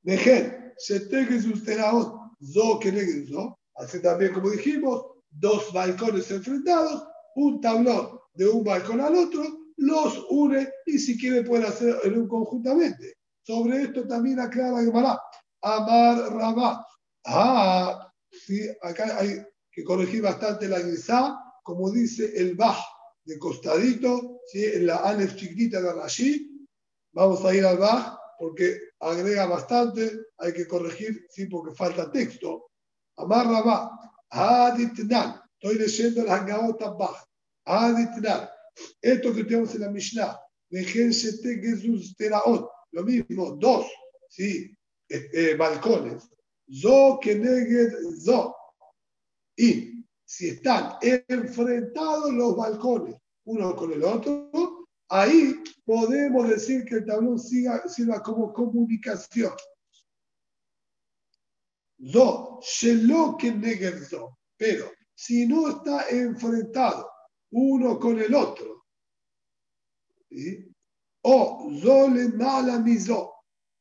Dejen, se teje sus zo que. Así también, como dijimos, dos balcones enfrentados, un tablón de un balcón al otro, los une y si quiere puede hacer un conjuntamente. Sobre esto también aclara Gemara. Amar Rabá. Ah, sí, acá hay que corregir bastante la guisa, como dice el Baj de costadito, ¿sí? en la Anef chiquita de Rashi. Vamos a ir al Baj porque agrega bastante, hay que corregir, sí, porque falta texto. Amar Rabá. Aditnan. Estoy leyendo la Hangaota Baj. Aditnan. Esto que tenemos en la Mishnah. Lo mismo, dos, ¿sí? Eh, balcones. Zo que zo. Y si están enfrentados los balcones uno con el otro, ahí podemos decir que el tablón siga, sirva como comunicación. Zo, shelo que zo. Pero si no está enfrentado uno con el otro, ¿sí? o Zole Mala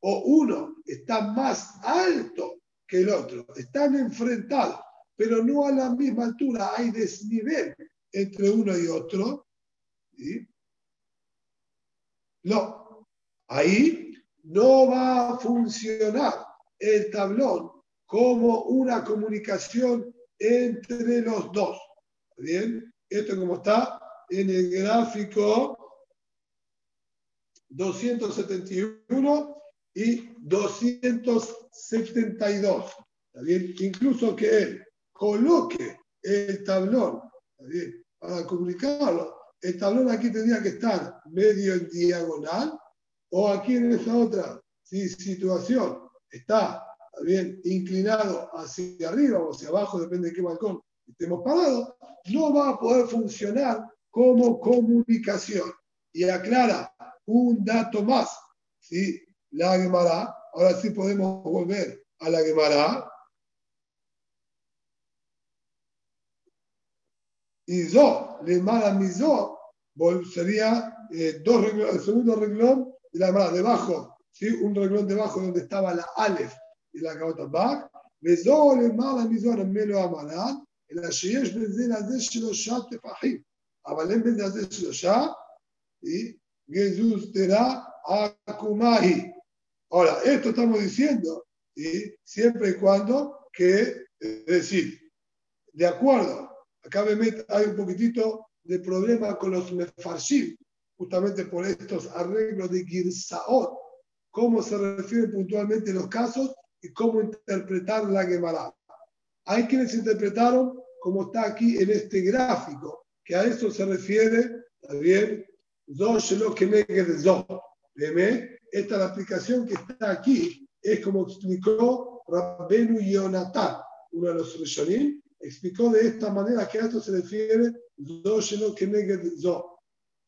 o uno está más alto que el otro, están enfrentados, pero no a la misma altura, hay desnivel entre uno y otro. No, ahí no va a funcionar el tablón como una comunicación entre los dos. ¿Bien? Esto como está en el gráfico 271 y 272. ¿Está bien? Incluso que él coloque el tablón para comunicarlo. El tablón aquí tendría que estar medio en diagonal o aquí en esa otra situación está bien inclinado hacia arriba o hacia abajo, depende de qué balcón estemos parados, no va a poder funcionar como comunicación. Y aclara un dato más. ¿sí? La Gemara, ahora sí podemos volver a la Gemara. Y yo, le mala mi yo, sería eh, dos el segundo renglón y la Gemara debajo, ¿sí? un renglón debajo donde estaba la Aleph y la Gautambach. Me yo, le mala mi yo, me lo amarán. אלא שיש בזה לזה שלושה טפחים. אבל אין בזה לזה שלושה, גזוז תרא עקומה היא. Ahora, esto estamos diciendo, ¿sí? siempre y cuando que, es decir, de acuerdo, acá me hay un poquitito de problema con los mefarshim, justamente por estos arreglos de Girsaot, cómo se refieren puntualmente los casos y cómo interpretar la Gemara. Hay quienes interpretaron como está aquí en este gráfico, que a eso se refiere también Esta es la aplicación que está aquí, es como explicó Rabbenu Yonatan, uno de los Rishonim, explicó de esta manera que a esto se refiere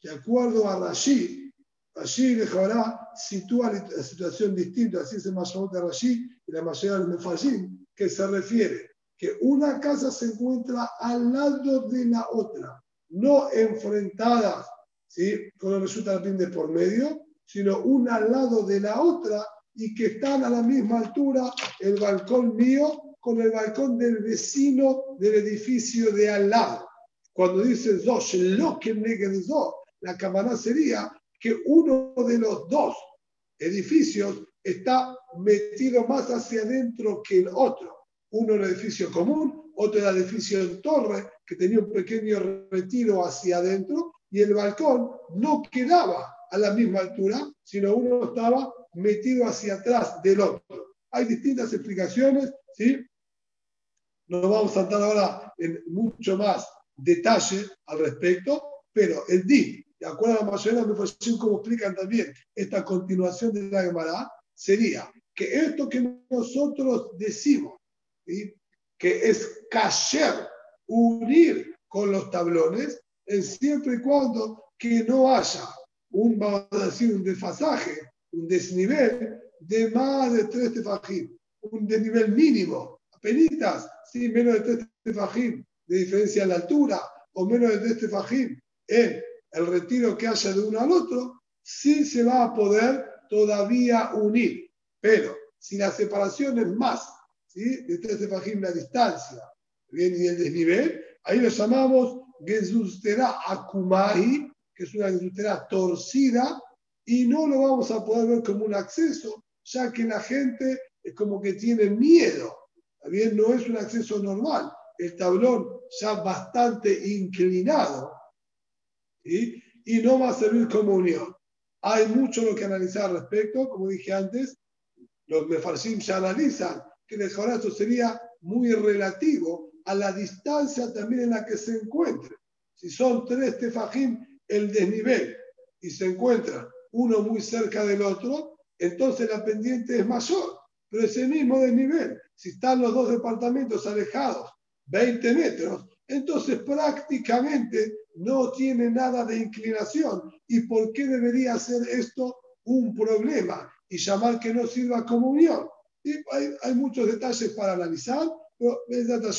De acuerdo a Rashi, Rashi Lejará sitúa la situación distinta, así se llama de Rashi y la mayoría de Mefashim, que se refiere que una casa se encuentra al lado de la otra, no enfrentadas ¿sí? con el resultado de por medio, sino una al lado de la otra y que están a la misma altura el balcón mío con el balcón del vecino del edificio de al lado. Cuando dice dos, lo que la cámara sería que uno de los dos edificios está metido más hacia adentro que el otro. Uno el edificio común, otro el edificio en torre, que tenía un pequeño retiro hacia adentro, y el balcón no quedaba a la misma altura, sino uno estaba metido hacia atrás del otro. Hay distintas explicaciones, ¿sí? No vamos a entrar ahora en mucho más detalle al respecto, pero el DIP de acuerdo a la mayoría de los como explican también esta continuación de la Gemara, sería que esto que nosotros decimos, que es cayer, unir con los tablones, es siempre y cuando que no haya un, vamos a decir, desfasaje, un desnivel de más de tres tefajim, un desnivel mínimo, apenas, ¿sí? menos de tres tefajim de diferencia en la altura, o menos de tres tefajim en el retiro que haya de uno al otro, sí se va a poder todavía unir. Pero si la separación es más ¿sí? de tres tefajim la distancia bien, y el desnivel, ahí lo llamamos Gesustera Akumahi, que es una Gesustera torcida, y no lo vamos a poder ver como un acceso, ya que la gente es como que tiene miedo. Bien, no es un acceso normal. El tablón ya bastante inclinado y no va a servir como unión. Hay mucho lo que analizar al respecto, como dije antes, los mefarsim ya analizan que el esto sería muy relativo a la distancia también en la que se encuentre. Si son tres tefajim el desnivel y se encuentra uno muy cerca del otro, entonces la pendiente es mayor, pero ese mismo desnivel. Si están los dos departamentos alejados 20 metros, entonces prácticamente no tiene nada de inclinación. ¿Y por qué debería ser esto un problema y llamar que no sirva como unión? Y hay, muchos detalles para analizar, pero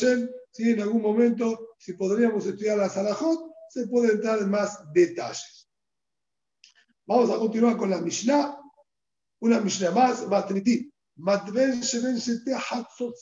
si en algún momento, si podríamos estudiar la Salahot, se pueden entrar en más detalles. Vamos a continuar con la Mishnah, una Mishnah más, Matritit. Matven Sheven Shete Hatzot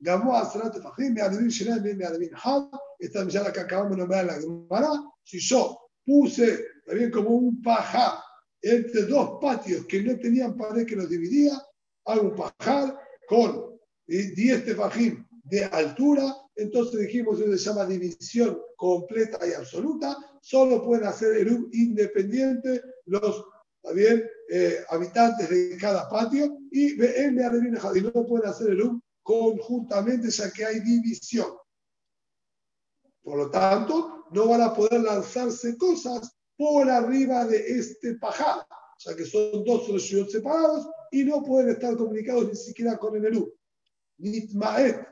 Gamó a Salat Fajim, me adivin Shinai, me adivin Had, esta milla que acabamos de nombrar en la Gemara, si yo puse también como un pajar entre dos patios que no tenían pared que los dividía, hago un pajar con 10 tefajim de altura, entonces dijimos, eso se llama división completa y absoluta, solo pueden hacer el independiente los bien, eh, habitantes de cada patio y no pueden hacer el conjuntamente, ya que hay división. Por lo tanto, no van a poder lanzarse cosas por arriba de este pajar, ya que son dos soluciones separados y no pueden estar comunicados ni siquiera con el Eru. Nitmaet,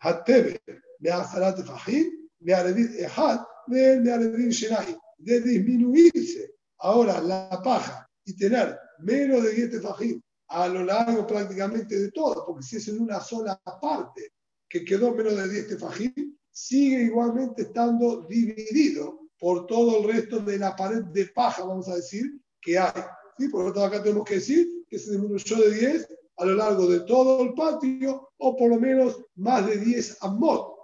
Hatebe, Meazarat Fajim, Mearedit Ehad, Mearedit Shenai, de disminuirse ahora la paja y tener menos de 10 fajim a lo largo prácticamente de todo, porque si es en una sola parte que quedó menos de 10 tefajim, sigue igualmente estando dividido por todo el resto de la pared de paja, vamos a decir, que hay. Por lo tanto, acá tenemos que decir que se disminuyó de 10 a lo largo de todo el patio, o por lo menos más de 10 amot.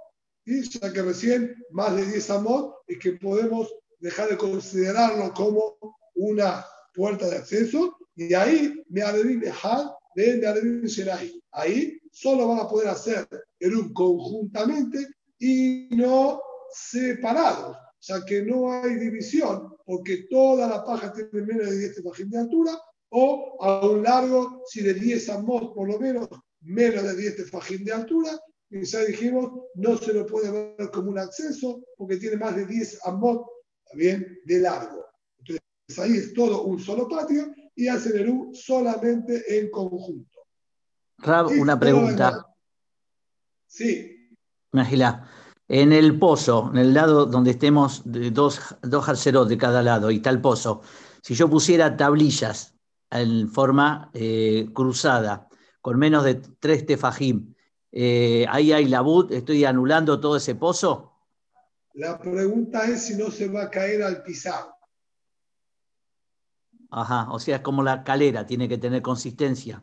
¿sí? Ya que recién más de 10 amot es que podemos dejar de considerarlo como una puerta de acceso, y ahí me dejar de Ahí solo van a poder hacer un conjuntamente y no separados. Sea que no hay división, porque toda la paja tiene menos de 10 tefajim de altura, o a un largo, si de 10 amos por lo menos, menos de 10 tefajim de altura, y ya dijimos, no se lo puede ver como un acceso, porque tiene más de 10 amos, bien, de largo. Entonces ahí es todo un solo patio, y hacen el U solamente en conjunto. Rab, una pregunta. Sí. Magila, en el pozo, en el lado donde estemos dos, dos de cada lado y está el pozo, si yo pusiera tablillas en forma eh, cruzada, con menos de tres tefajim, eh, ahí hay la bud, estoy anulando todo ese pozo. La pregunta es si no se va a caer al pisar. Ajá, o sea, es como la calera, tiene que tener consistencia.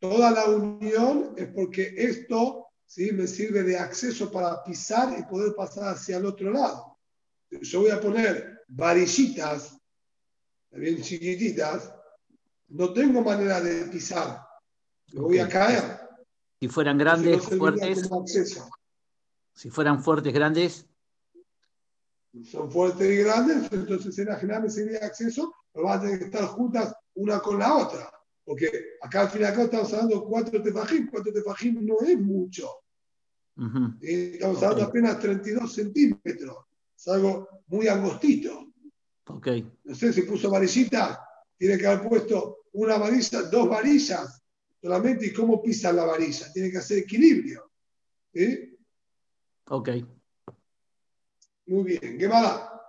Toda la unión es porque esto ¿sí? me sirve de acceso para pisar y poder pasar hacia el otro lado. Yo voy a poner varillitas, bien chiquititas, no tengo manera de pisar, me voy a caer. Si fueran grandes, fuertes. Si fueran fuertes, grandes, son fuertes y grandes, entonces en la general sería acceso, pero van a tener que estar juntas una con la otra. Porque acá al final acá estamos hablando de cuatro tefajim, cuatro tefajim no es mucho. Estamos hablando apenas 32 centímetros. Es algo muy angostito. Okay. No sé si puso varillita, tiene que haber puesto una varilla, dos varillas solamente. ¿Y cómo pisa la varilla? Tiene que hacer equilibrio. Ok. Muy bien, Gemara.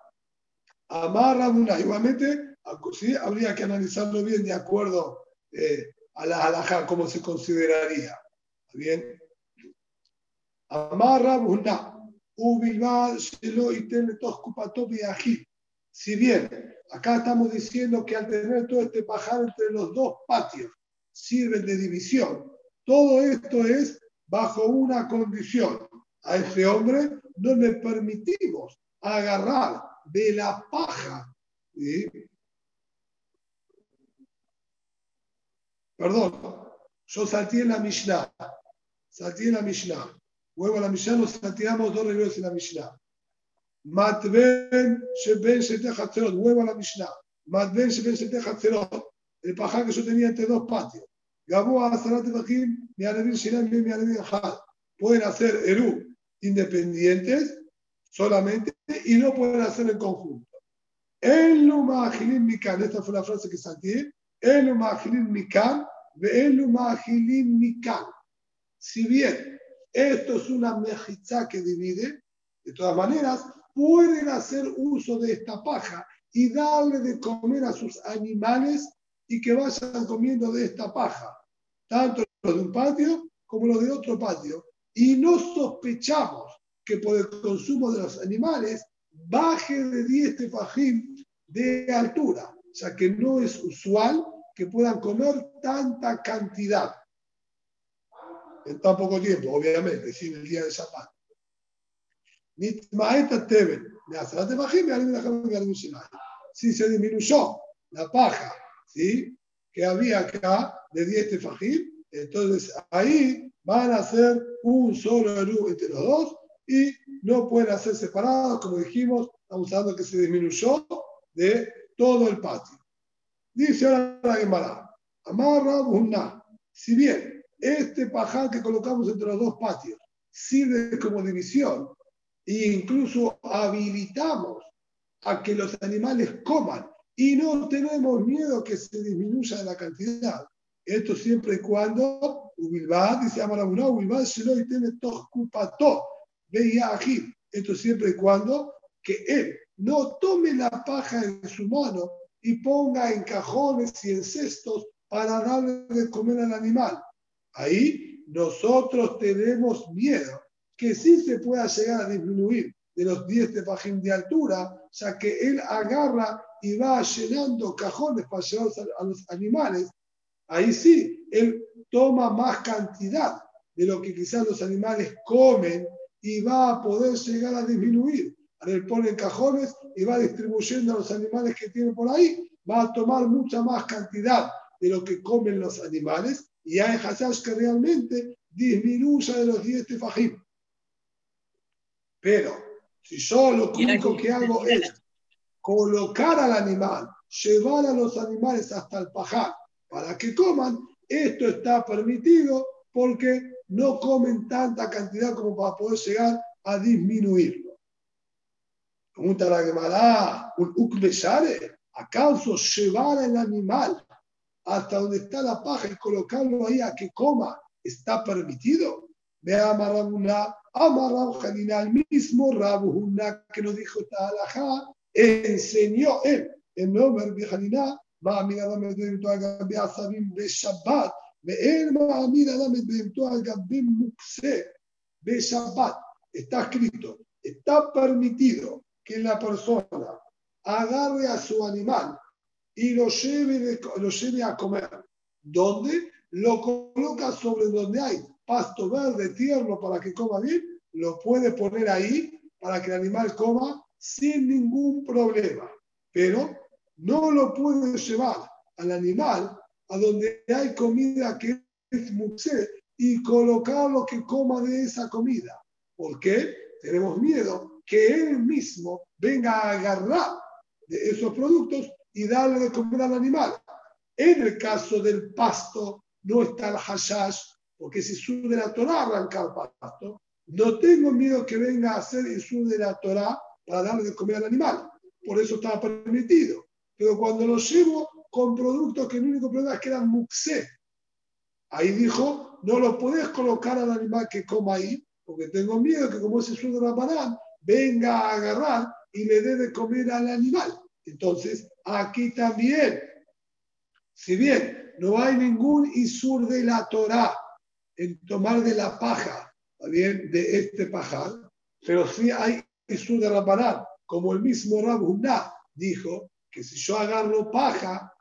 Amarra una. Igualmente, sí, habría que analizarlo bien de acuerdo eh, a la halajá, cómo se consideraría. ¿Bien? Amarra una. Si bien acá estamos diciendo que al tener todo este pajar entre los dos patios sirve de división, todo esto es bajo una condición. A ese hombre no le permitimos agarrar de la paja. Perdón, yo salté en la Mishnah. Salté en la Mishnah. Luego a la Mishnah nos salteamos dos reglas en la Mishnah. Matben Sheben Shetechatzerot. Huevo a la Mishnah. Matben Sheben Shetechatzerot. El paja que yo tenía entre dos patios. Gabó Zarat Bajim, mi Alevin Shiram, mi Alevin Pueden hacer Eru independientes solamente y no pueden hacer en conjunto. El Mikan, esta fue la frase que saqué. El Mikan, el Mikan. Si bien esto es una mejizá que divide, de todas maneras, pueden hacer uso de esta paja y darle de comer a sus animales y que vayan comiendo de esta paja, tanto los de un patio como los de otro patio, y no sospechamos que por el consumo de los animales baje de 10 tefajim de altura, o sea que no es usual que puedan comer tanta cantidad en tan poco tiempo, obviamente, sin el día de Shabbat. Si se disminuyó la paja ¿sí? que había acá de 10 tefajim, entonces ahí van a ser un solo Eru entre los dos y no pueden ser separados, como dijimos, estamos hablando que se disminuyó de todo el patio. Dice ahora la Gemara, amarra una. Si bien este pajar que colocamos entre los dos patios sirve como división e incluso habilitamos a que los animales coman y no tenemos miedo que se disminuya la cantidad. Esto siempre y cuando Ubilbad, dice Amarabuna, Ubilbad y tiene Tokupato, veía. Esto siempre y cuando que él no tome la paja en su mano y ponga en cajones y en cestos para darle de comer al animal. Ahí nosotros tenemos miedo que sí se pueda llegar a disminuir de los 10 de pajín de altura, ya que él agarra y va llenando cajones para llevar a los animales. Ahí sí, él toma más cantidad de lo que quizás los animales comen y va a poder llegar a disminuir. Él pone cajones y va distribuyendo a los animales que tiene por ahí, va a tomar mucha más cantidad de lo que comen los animales y hay hashash que realmente disminuya de los 10 tefajim. Pero si yo lo único que hago es colocar al animal, llevar a los animales hasta el pajar para que coman, esto está permitido porque no comen tanta cantidad como para poder llegar a disminuirlo. Pregunta la Gemara, un ukme ¿acaso llevar el animal hasta donde está la paja y colocarlo ahí a que coma está permitido? Ve a Marabuna, a el mismo Rabuhuna que nos dijo Talajá, enseñó él en nombre de Janina, va a mirar a Medvimto a Gabé a Sabim de Shabbat, ve él va a mirar a Medvimto a Gabé Mukse de Shabbat. Está escrito, está permitido que la persona agarre a su animal y lo lleve, de, lo lleve a comer. ¿Dónde? Lo coloca sobre donde hay pasto verde, tierno para que coma bien, lo puede poner ahí para que el animal coma sin ningún problema. Pero no lo puede llevar al animal a donde hay comida que es muxé y colocar lo que coma de esa comida. ¿Por qué? Tenemos miedo que él mismo venga a agarrar de esos productos y darle de comer al animal. En el caso del pasto, no está el hashash, porque si su de la Torah arrancar pasto, no tengo miedo que venga a hacer el sur de la Torah para darle de comer al animal. Por eso estaba permitido. Pero cuando lo llevo con productos que el único problema es que eran muxé. Ahí dijo, no lo puedes colocar al animal que coma ahí, porque tengo miedo que como ese suelo de la banana, venga a agarrar y le dé de comer al animal. Entonces, aquí también, si bien no hay ningún isur de la Torah en tomar de la paja, bien, de este pajar, pero sí hay isur de la banana, como el mismo Rabuná dijo, que si yo agarro paja,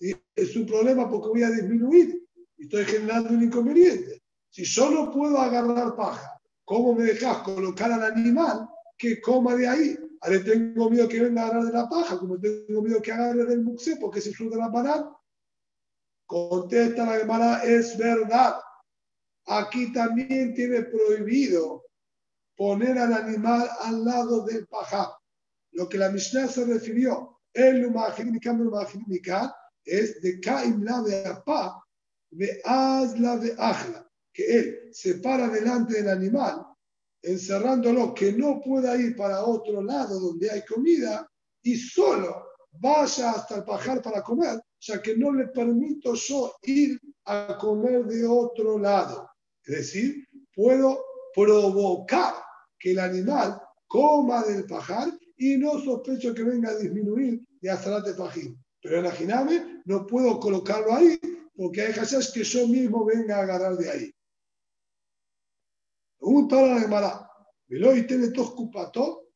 es un problema porque voy a disminuir y estoy generando un inconveniente. Si yo no puedo agarrar paja, ¿cómo me dejas colocar al animal que coma de ahí? Ahora tengo miedo que venga a agarrar de la paja, como tengo miedo que agarre del muxé porque se de la banana. Contesta la hermana, es verdad. Aquí también tiene prohibido poner al animal al lado del paja. Lo que la Mishnah se refirió, el es de Kaim la de Apa, de la de Ajla, que él se para delante del animal, encerrándolo, que no pueda ir para otro lado donde hay comida y solo vaya hasta el pajar para comer, ya que no le permito yo ir a comer de otro lado. Es decir, puedo provocar que el animal coma del pajar y no sospecho que venga a disminuir de Azarate Pajín. Pero imagíname, no puedo colocarlo ahí porque hay cosas que yo mismo venga a agarrar de ahí. Pregunta a la Gemara, y?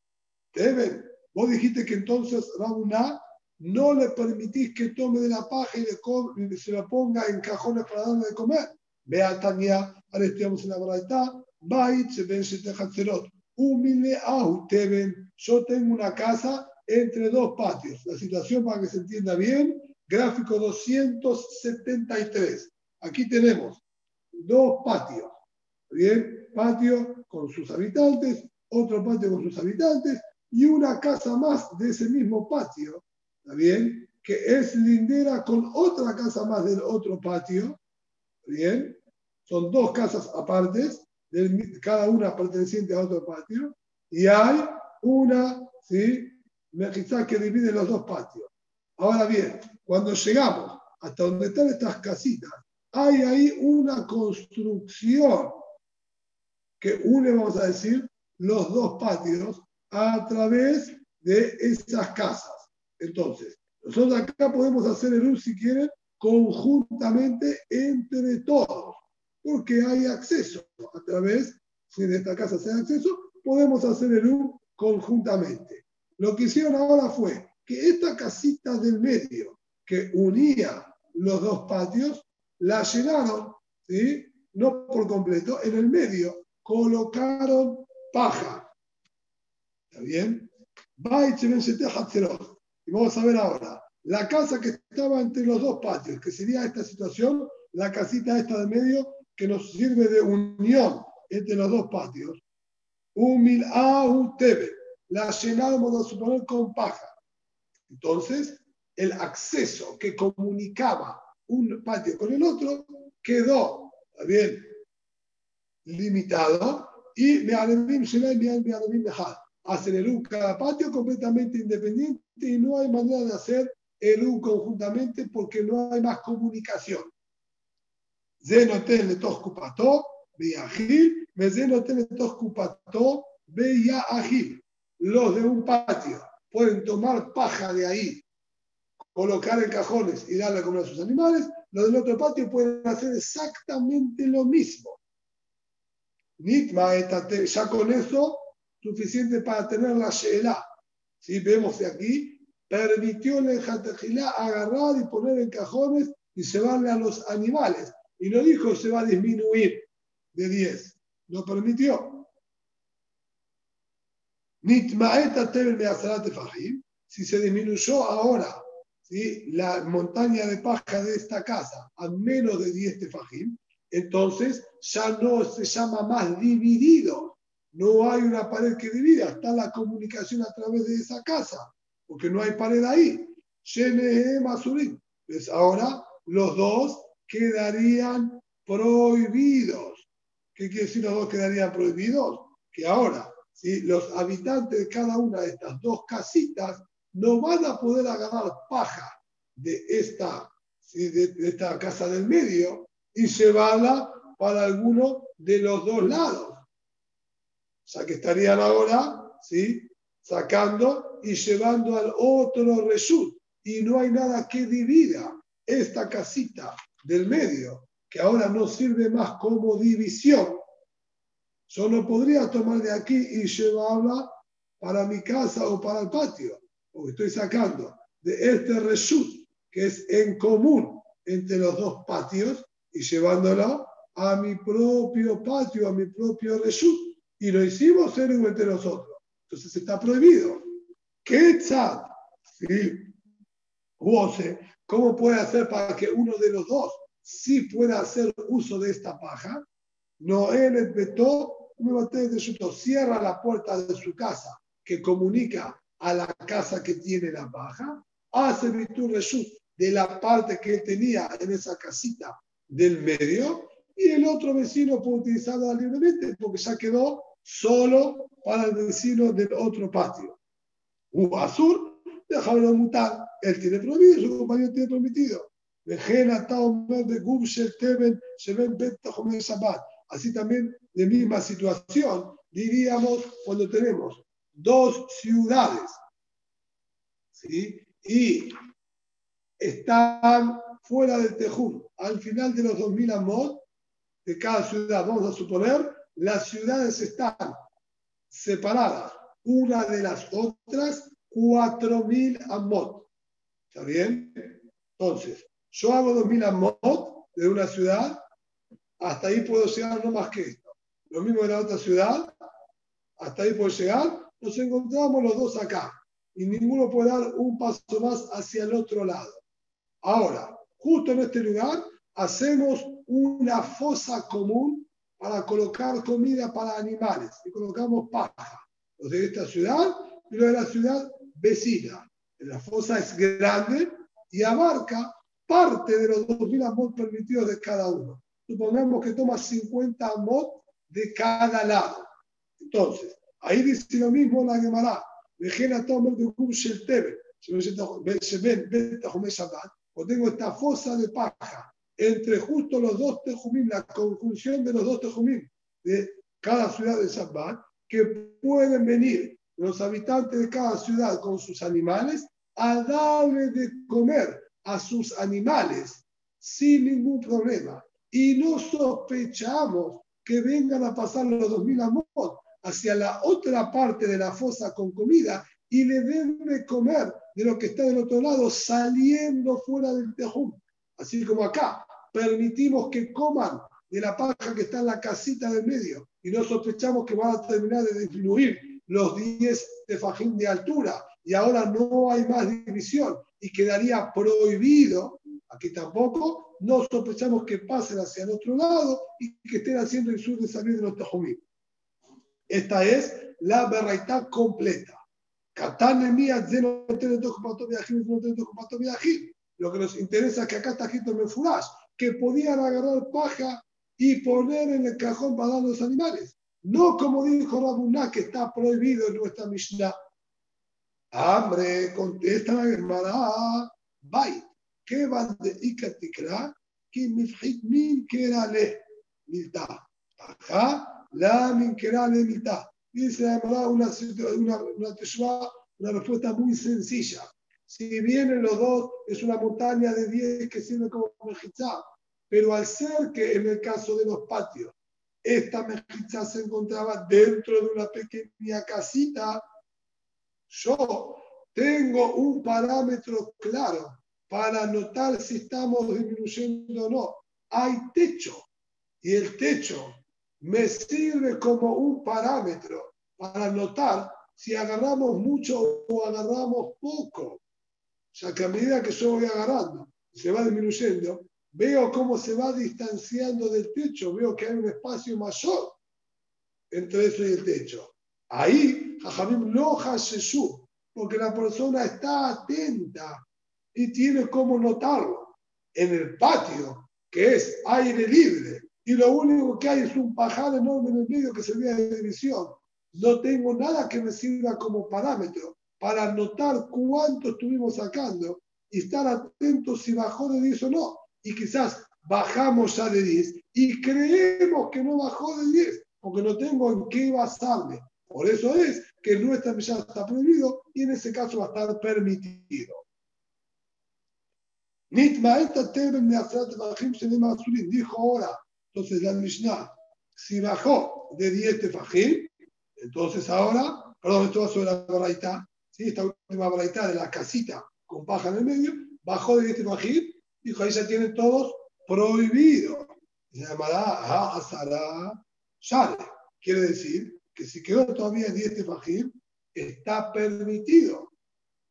Deben. Vos dijiste que entonces Rabuná no le permitís que tome de la paja y, le se la ponga en cajones para darle de comer. Vea Tania, ahora estamos en la verdad. Bait se ven se te Humile a Yo tengo una casa entre dos patios. La situación para que se entienda bien, gráfico 273. Aquí tenemos dos patios. Bien, patio con sus habitantes, otro patio con sus habitantes y una casa más de ese mismo patio. ¿Está bien? Que es lindera con otra casa más del otro patio. Bien, son dos casas apartes, cada una perteneciente a otro patio. Y hay una, ¿sí? Mejizá que divide los dos patios. Ahora bien, cuando llegamos hasta donde están estas casitas, hay ahí una construcción que une, vamos a decir, los dos patios a través de esas casas. Entonces, nosotros acá podemos hacer el uso, si quieren, conjuntamente entre todos, porque hay acceso a través, si en esta casa se hay acceso, podemos hacer el U conjuntamente. Lo que hicieron ahora fue que esta casita del medio que unía los dos patios, la llenaron, ¿sí? no por completo, en el medio colocaron paja. ¿Está bien? Y vamos a ver ahora, la casa que estaba entre los dos patios, que sería esta situación, la casita esta del medio, que nos sirve de unión entre los dos patios. Humil tebe. La llenamos a suponer con paja. Entonces, el acceso que comunicaba un patio con el otro quedó, bien, limitado y me hacen el cada patio completamente independiente y no hay manera de hacer el conjuntamente porque no hay más comunicación. Zenotel le cupato, viajil, me zenotel le cupato, veía agil. Los de un patio pueden tomar paja de ahí, colocar en cajones y darle a comer a sus animales. Los del otro patio pueden hacer exactamente lo mismo. Nitma, ya con eso, suficiente para tener la Sheela. Si vemos de aquí, permitió el Jatejilá agarrar y poner en cajones y llevarle a los animales. Y no dijo se va a disminuir de 10. Lo permitió. Si se disminuyó ahora ¿sí? la montaña de paja de esta casa a menos de 10 tefajim, entonces ya no se llama más dividido. No hay una pared que divida, está la comunicación a través de esa casa porque no hay pared ahí. Pues ahora los dos quedarían prohibidos. ¿Qué quiere decir los dos quedarían prohibidos? Que ahora, si los habitantes de cada una de estas dos casitas no van a poder agarrar paja de esta, de, esta casa del medio y llevarla para alguno de los dos lados. O sea que estarían ahora ¿sí? sacando y llevando al otro result. Y no hay nada que divida esta casita del medio, que ahora no sirve más como división. Solo podría tomar de aquí y llevarla para mi casa o para el patio, porque estoy sacando de este result, que es en común entre los dos patios, y llevándolo a mi propio patio, a mi propio result. Y lo hicimos entre nosotros. Entonces está prohibido. ¿Qué chat? Sí. ¿Cómo puede hacer para que uno de los dos sí pueda hacer uso de esta paja? No él vetó, cierra la puerta de su casa que comunica a la casa que tiene la paja, hace virtud de la parte que él tenía en esa casita del medio y el otro vecino puede utilizarla libremente porque ya quedó solo para el vecino del otro patio. Un Azur, déjalo mutar. Él tiene prohibido, su compañero tiene permitido. Así también, de misma situación, diríamos cuando tenemos dos ciudades ¿sí? y están fuera del Tejún, al final de los 2000 amot de cada ciudad, vamos a suponer, las ciudades están separadas una de las otras 4.000 amot. ¿Está bien? Entonces, yo hago 2.000 amot de una ciudad, hasta ahí puedo llegar no más que esto. Lo mismo de la otra ciudad, hasta ahí puedo llegar, nos encontramos los dos acá y ninguno puede dar un paso más hacia el otro lado. Ahora, justo en este lugar, hacemos una fosa común para colocar comida para animales y colocamos paja. Los de esta ciudad y los de la ciudad vecina. La fosa es grande y abarca parte de los 2.000 amot permitidos de cada uno. Supongamos que toma 50 amot de cada lado. Entonces, ahí dice lo mismo la Gemara. O tengo esta fosa de paja entre justo los dos tejumim, la conjunción de los dos tejumim de cada ciudad de Shabbat, que pueden venir los habitantes de cada ciudad con sus animales a darle de comer a sus animales sin ningún problema. Y no sospechamos que vengan a pasar los 2000 amot hacia la otra parte de la fosa con comida y le deben comer de lo que está del otro lado saliendo fuera del tejum. Así como acá, permitimos que coman de la paja que está en la casita del medio y no sospechamos que van a terminar de disminuir los 10 de fajín de altura y ahora no hay más división y quedaría prohibido, aquí tampoco, no sospechamos que pasen hacia el otro lado y que estén haciendo el sur de salir de los tejumí. Esta es la verdad completa. Lo que nos interesa es que acá está escrito en el que podían agarrar paja y poner en el cajón para dar los animales. No como dijo Rabuná, que está prohibido en nuestra Mishnah. Hambre, contesta la hermana. Bye. ¿Qué van de Ikatikra? Que min le milta. Ajá, la min le milta. Dice la hermana una, una, una, una respuesta muy sencilla. Si vienen los dos, es una montaña de 10 que sirve como mejizá. Pero al ser que en el caso de los patios, esta mejizá se encontraba dentro de una pequeña casita, yo tengo un parámetro claro para notar si estamos disminuyendo o no. Hay techo y el techo me sirve como un parámetro para notar si agarramos mucho o agarramos poco. O sea que a medida que yo voy agarrando, se va disminuyendo, veo cómo se va distanciando del techo, veo que hay un espacio mayor entre eso y el techo. Ahí, Jajamim no Jesús, porque la persona está atenta y tiene cómo notarlo. En el patio, que es aire libre, y lo único que hay es un pajar enorme en el medio que se ve de división. No tengo nada que me sirva como parámetro para notar cuánto estuvimos sacando y estar atentos si bajó de 10 o no. Y quizás bajamos ya de 10 y creemos que no bajó de 10 porque no tengo en qué basarme. Por eso es que nuestra Mishnah está prohibido y en ese caso va a estar permitido. Dijo ahora, entonces la Mishnah, si bajó de 10 tefajim, entonces ahora, perdón, esto va sobre la baraita, esta última braita de la casita con paja en el medio, bajó de este majid, dijo, ahí ya tienen todos prohibido. Se llamará Azara Shale. Quiere decir que si quedó todavía 10 tefajim, está permitido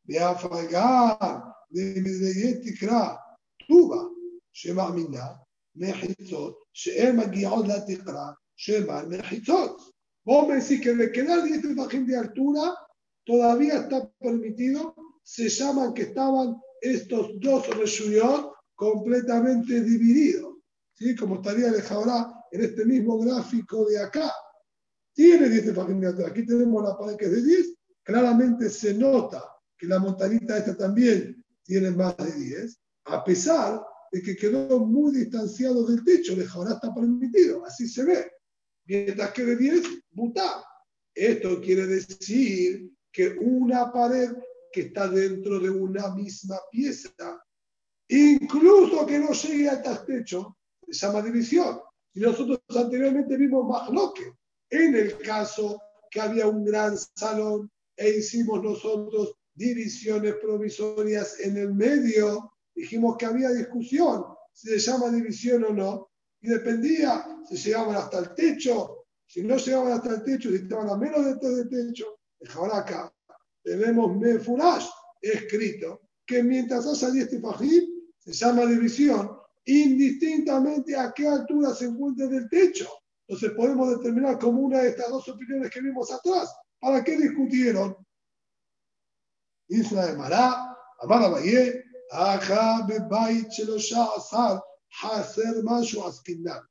de afagar, de medreyetikra, tuba, shema mina, she'er magiot la tikra, shema mechitzot. Vos me decís que de quedar 10 tefajim de altura, todavía está permitido, se llaman que estaban estos dos reshuyot completamente divididos. ¿sí? Como estaría ahora en este mismo gráfico de acá. Tiene 10 de Aquí tenemos la pared que es de 10. Claramente se nota que la montanita esta también tiene más de 10, a pesar de que quedó muy distanciado del techo. El ahora está permitido, así se ve. Mientras que de 10, butá. Esto quiere decir que una pared que está dentro de una misma pieza, incluso que no llegue hasta el techo, se llama división. Y nosotros anteriormente vimos más En el caso que había un gran salón e hicimos nosotros divisiones provisorias en el medio, dijimos que había discusión si se llama división o no, y dependía si llegaban hasta el techo, si no llegaban hasta el techo, si estaban a menos de del techo, Ahora acá tenemos Mefurash escrito que mientras haya 10 tifajim se llama división indistintamente a qué altura se encuentre del techo. Entonces podemos determinar como una de estas dos opiniones que vimos atrás. ¿Para qué discutieron? Isla de Mará, Amara Aja Bebait Shelosha Asar, Hacer Mashu Askinan.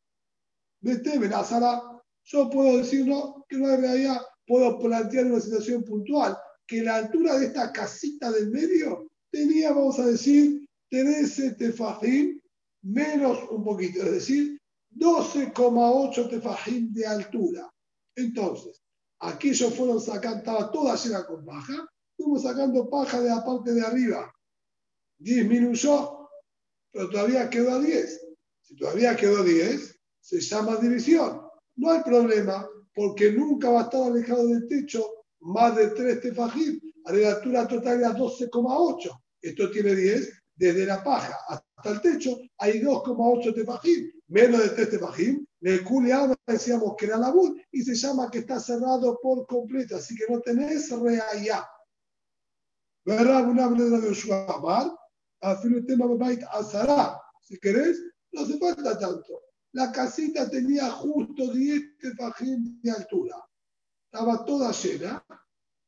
Vete, Benazara. Yo puedo decir no, que no hay realidad puedo plantear una situación puntual, que la altura de esta casita del medio tenía, vamos a decir, 13 tefajim menos un poquito, es decir, 12,8 tefajim de altura. Entonces, aquí ellos fueron sacando, estaba toda llena con paja, fuimos sacando paja de la parte de arriba. Disminuyó, pero todavía quedó a 10. Si todavía quedó 10, se llama división. No hay problema, porque nunca va a estar alejado del techo más de 3 tefajim. A la altura total era 12,8. Esto tiene 10. Desde la paja hasta el techo hay 2,8 tefajim. Menos de 3 tefajim. Le culiaba, decíamos que era la bud y se llama que está cerrado por completo. Así que no tenés reallá. ¿Verdad? Una de Yoshua Amar. El tema Azara. Si querés, no hace falta tanto. La casita tenía justo 10 tefajim de altura. Estaba toda llena.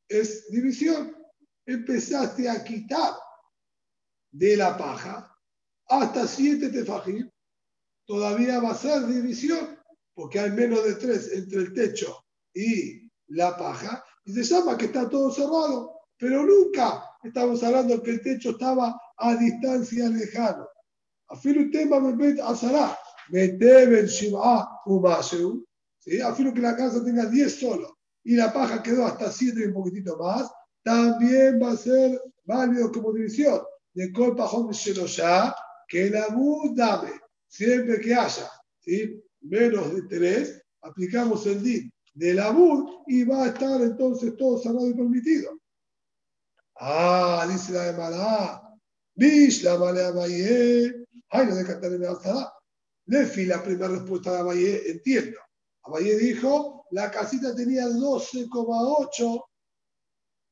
Es división. Empezaste a quitar de la paja hasta 7 tefajim. Todavía va a ser división, porque hay menos de 3 entre el techo y la paja. Y se llama que está todo cerrado. Pero nunca estamos hablando que el techo estaba a distancia lejana. Afilo el tema me azará. Meteben Shim'a Umaseu, ¿sí? afirmo que la casa tenga 10 solo y la paja quedó hasta 7 y un poquitito más, también va a ser válido como división de Colpa Home ya que la dame, siempre que haya ¿sí? menos de 3, aplicamos el DIN de la y va a estar entonces todo cerrado y permitido. Ah, dice la de Malá, Bish la Malá Maye, ay, no de Lefi, la primera respuesta de Abayé, entiendo. Abayé dijo, la casita tenía 12,8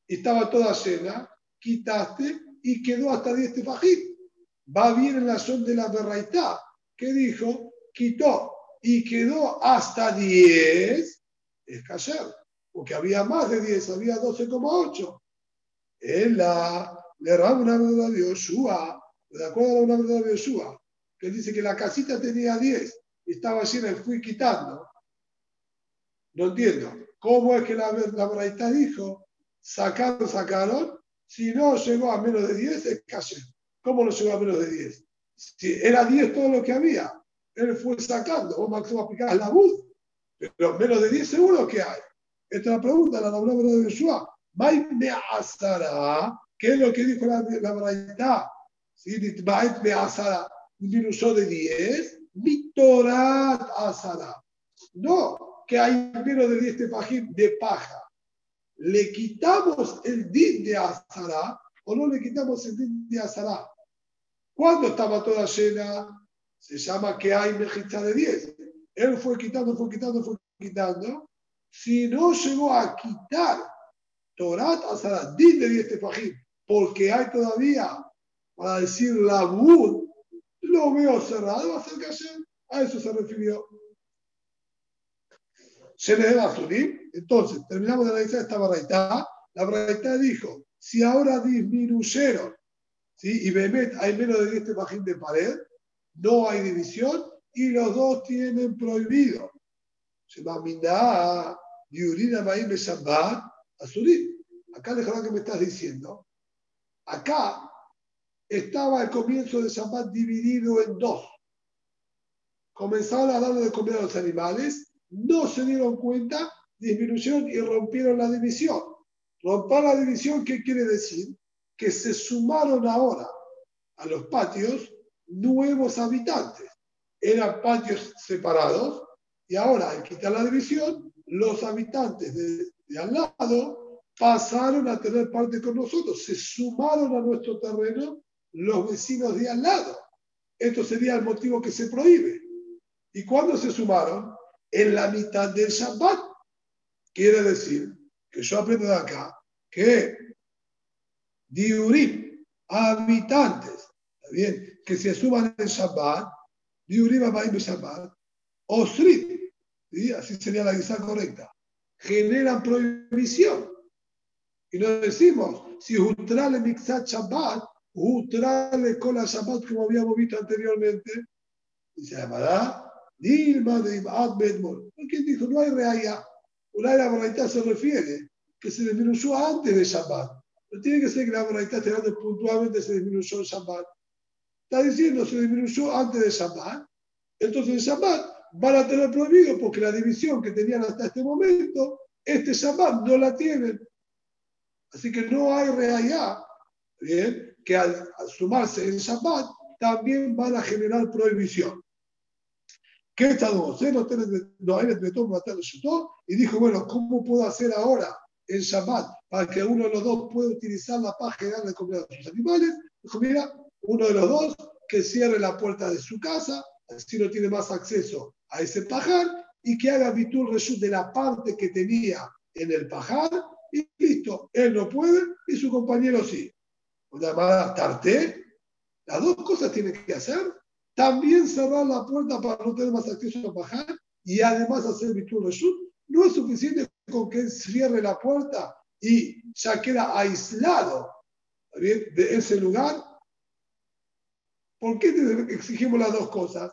y estaba toda llena, quitaste y quedó hasta 10 tefajim. Va bien en la zona de la berraitá, que dijo, quitó y quedó hasta 10, es cayer, porque había más de 10, había 12,8. Él la, le una verdad de Yoshua, de acuerdo a una verdad de Yoshua, que dice que la casita tenía 10 y estaba llena y fui quitando. No entiendo. ¿Cómo es que la, la dijo, sacaron, sacaron? Si no llegó a menos de 10, es calle. ¿Cómo no llegó a menos de 10? Si era 10 todo lo que había, él fue sacando. Vos, Máximo, aplicás la bus, pero menos de 10 seguro que hay. Esta es la pregunta, la palabra de Yeshua. me asara. ¿Qué es lo que dijo la, la braita? ¿Sí? me asara disminuyó de 10, Vitorat Asara. No, que hay menos de 10 tefajim de paja. ¿Le quitamos el din de Asara o no le quitamos el din de Asara? Cuando estaba toda llena, se llama que hay mejita de 10. Él fue quitando, fue quitando, fue quitando. Si no llegó a quitar Torat Asara, din de 10 tefajim, porque hay todavía, para decir la bud, lo veo cerrado, va a ser. A eso se refirió. Se le a Entonces, terminamos de analizar esta barraita. La barraita dijo, si ahora disminuyeron, ¿sí? y Bemet hay menos de 10 bajín de pared, no hay división y los dos tienen prohibido. Se va a Yurina Maim. Acá dejará que me estás diciendo. Acá estaba el comienzo de Shabbat dividido en dos. Comenzaron a darle de comer a los animales, no se dieron cuenta, disminuyeron y rompieron la división. Romper la división, ¿qué quiere decir? Que se sumaron ahora a los patios nuevos habitantes. Eran patios separados y ahora, al quitar la división, los habitantes de, de al lado pasaron a tener parte con nosotros, se sumaron a nuestro terreno los vecinos de al lado. Esto sería el motivo que se prohíbe. ¿Y cuándo se sumaron? En la mitad del Shabbat. Quiere decir que yo aprendo de acá que diurim, habitantes, bien? Que se suman en Shabbat, diurim en Shabbat, osrit, ¿sí? así sería la guisa correcta, generan prohibición. Y no decimos, si Utrale Mixat Shabbat, Utrale con la Shabbat, como habíamos visto anteriormente, y se llamará Dilma de Ibad Bedmor. ¿Quién dijo? No hay reaya. Una la verdad se refiere que se disminuyó antes de Shabbat. No tiene que ser que la verdad esté hablando puntualmente se disminuyó en Shabbat. Está diciendo se disminuyó antes de Shabbat. Entonces en Shabbat van a tener prohibido porque la división que tenían hasta este momento, este Shabbat no la tienen. Así que no hay reaya. Bien, que al, sumarse en Shabbat también van a generar prohibición. ¿Qué está dos? No hay y dijo, bueno, ¿cómo puedo hacer ahora en Shabbat para que uno de los dos pueda utilizar la paja y darle comer a sus animales? Dijo, mira, uno de los dos que cierre la puerta de su casa, así no tiene más acceso a ese pajar, y que haga Bitul Reshut de la parte que tenía en el pajar, y listo, él no puede y su compañero sí. Una llamada Tarté, las dos cosas tiene que hacer, también cerrar la puerta para no tener más acceso al pajar y además hacer Bitul Reshut. No es suficiente con que él cierre la puerta y ya queda aislado de ese lugar. ¿Por qué exigimos las dos cosas?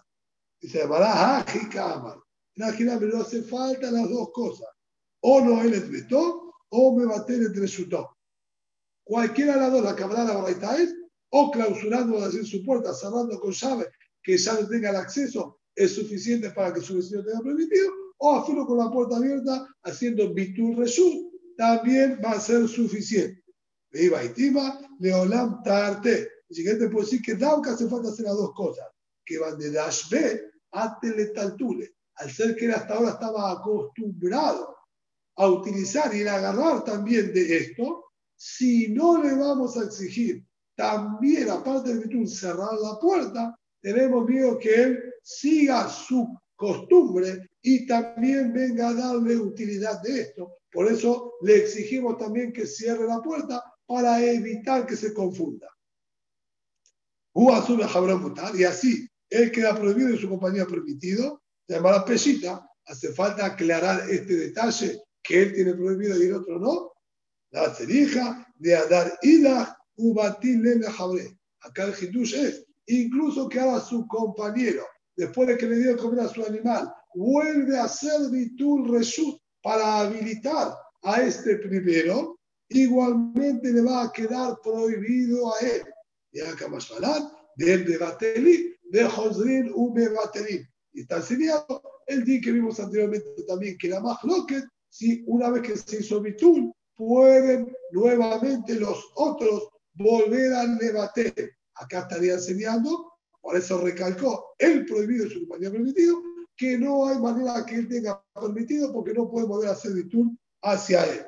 Dice, llamará Imagíname, no hace falta las dos cosas. O no él es vetó, o me bate entre su Cualquiera de las dos, la cabrada la barraita es, o clausurando en su puerta, cerrando con llave, que ya no tenga el acceso, es suficiente para que su vecino tenga permitido, o hacerlo con la puerta abierta, haciendo bitur reshut, también va a ser suficiente. Viva Itima, Leolam Tarte. El siguiente puede decir que nunca hace falta hacer las dos cosas, que van de Dashbe a Teletaltule al ser que él hasta ahora estaba acostumbrado a utilizar y a agarrar también de esto, si no le vamos a exigir también, aparte de cerrar la puerta, tenemos miedo que él siga su costumbre y también venga a darle utilidad de esto. Por eso le exigimos también que cierre la puerta para evitar que se confunda. Y así, él queda prohibido y su compañía permitido, llamará pesita, hace falta aclarar este detalle que él tiene prohibido y el otro no. La cerija de Adar Ida Ubatil Jabre. Acá el Hindush es, incluso que haga su compañero, después de que le dio comer a su animal, vuelve a hacer Bitul Reshut para habilitar a este primero, igualmente le va a quedar prohibido a él. Y acá más del de Batelí, de Josrin Ube Batelí. Y está enseñado el día que vimos anteriormente también que la que si una vez que se hizo Bitul, pueden nuevamente los otros volver a debatir. Acá estaría enseñando, por eso recalcó el prohibido y su compañía permitido, que no hay manera que él tenga permitido porque no puede volver a hacer Bitul hacia él.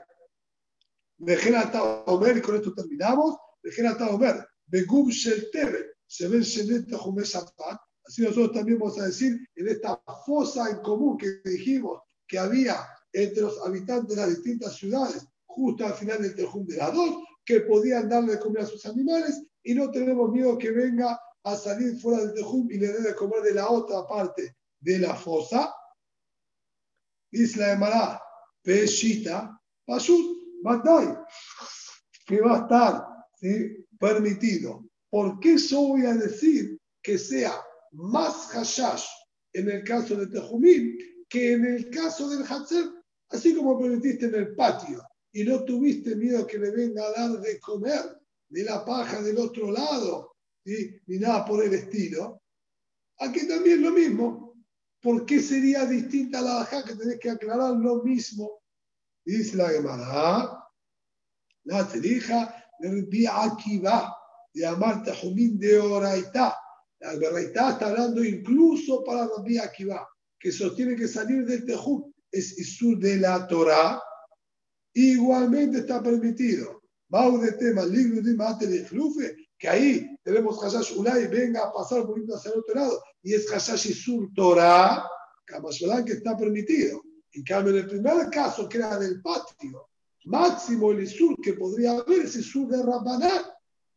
Dejen hasta Omer, y con esto terminamos. Dejen hasta Omer. Begum Shel se ve Shenet Zapat, Así nosotros también vamos a decir, en esta fosa en común que dijimos que había entre los habitantes de las distintas ciudades, justo al final del Tejum de las dos, que podían darle de comer a sus animales y no tenemos miedo que venga a salir fuera del Tejum y le dé de comer de la otra parte de la fosa. Dice la Emara, Peshita, Pashut, Batay, que va a estar permitido. ¿Por qué yo voy a decir que sea más hashash en el caso de Tejumim que en el caso del Hatzer, así como permitiste en el patio y no tuviste miedo que le venga a dar de comer de la paja del otro lado, ni nada por el estilo. Aquí también lo mismo. ¿Por qué sería distinta la baja que tenés que aclarar lo mismo? Dice la Gemara, la terija de Akiva, de Amar Tajumín de Oraitá. La verdad está hablando incluso para Rabbi Akiva, que sostiene que salir del Tejú es Isur de la Torah, igualmente está permitido. Bau de tema, libro de mate de flufe, que ahí tenemos Hashash Ulay, venga a pasar por el otro lado, y es Hashash Isur Torah, que está permitido. En cambio, en el primer caso, que era del patio, máximo el Isur que podría haber es Isur de Rabbaná.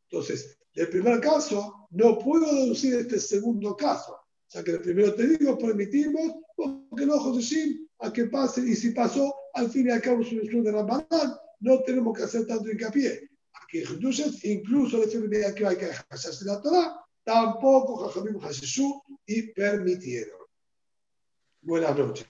Entonces, el primer caso, no puedo deducir este segundo caso. O sea que el primero te digo, permitimos, porque no, José a que pase, y si pasó, al fin y al cabo es un de Ramadán, no tenemos que hacer tanto hincapié. Aquí entonces, incluso el de que hay que hacerse la Torah, tampoco Jajamim Jesús y permitieron. Buenas noches.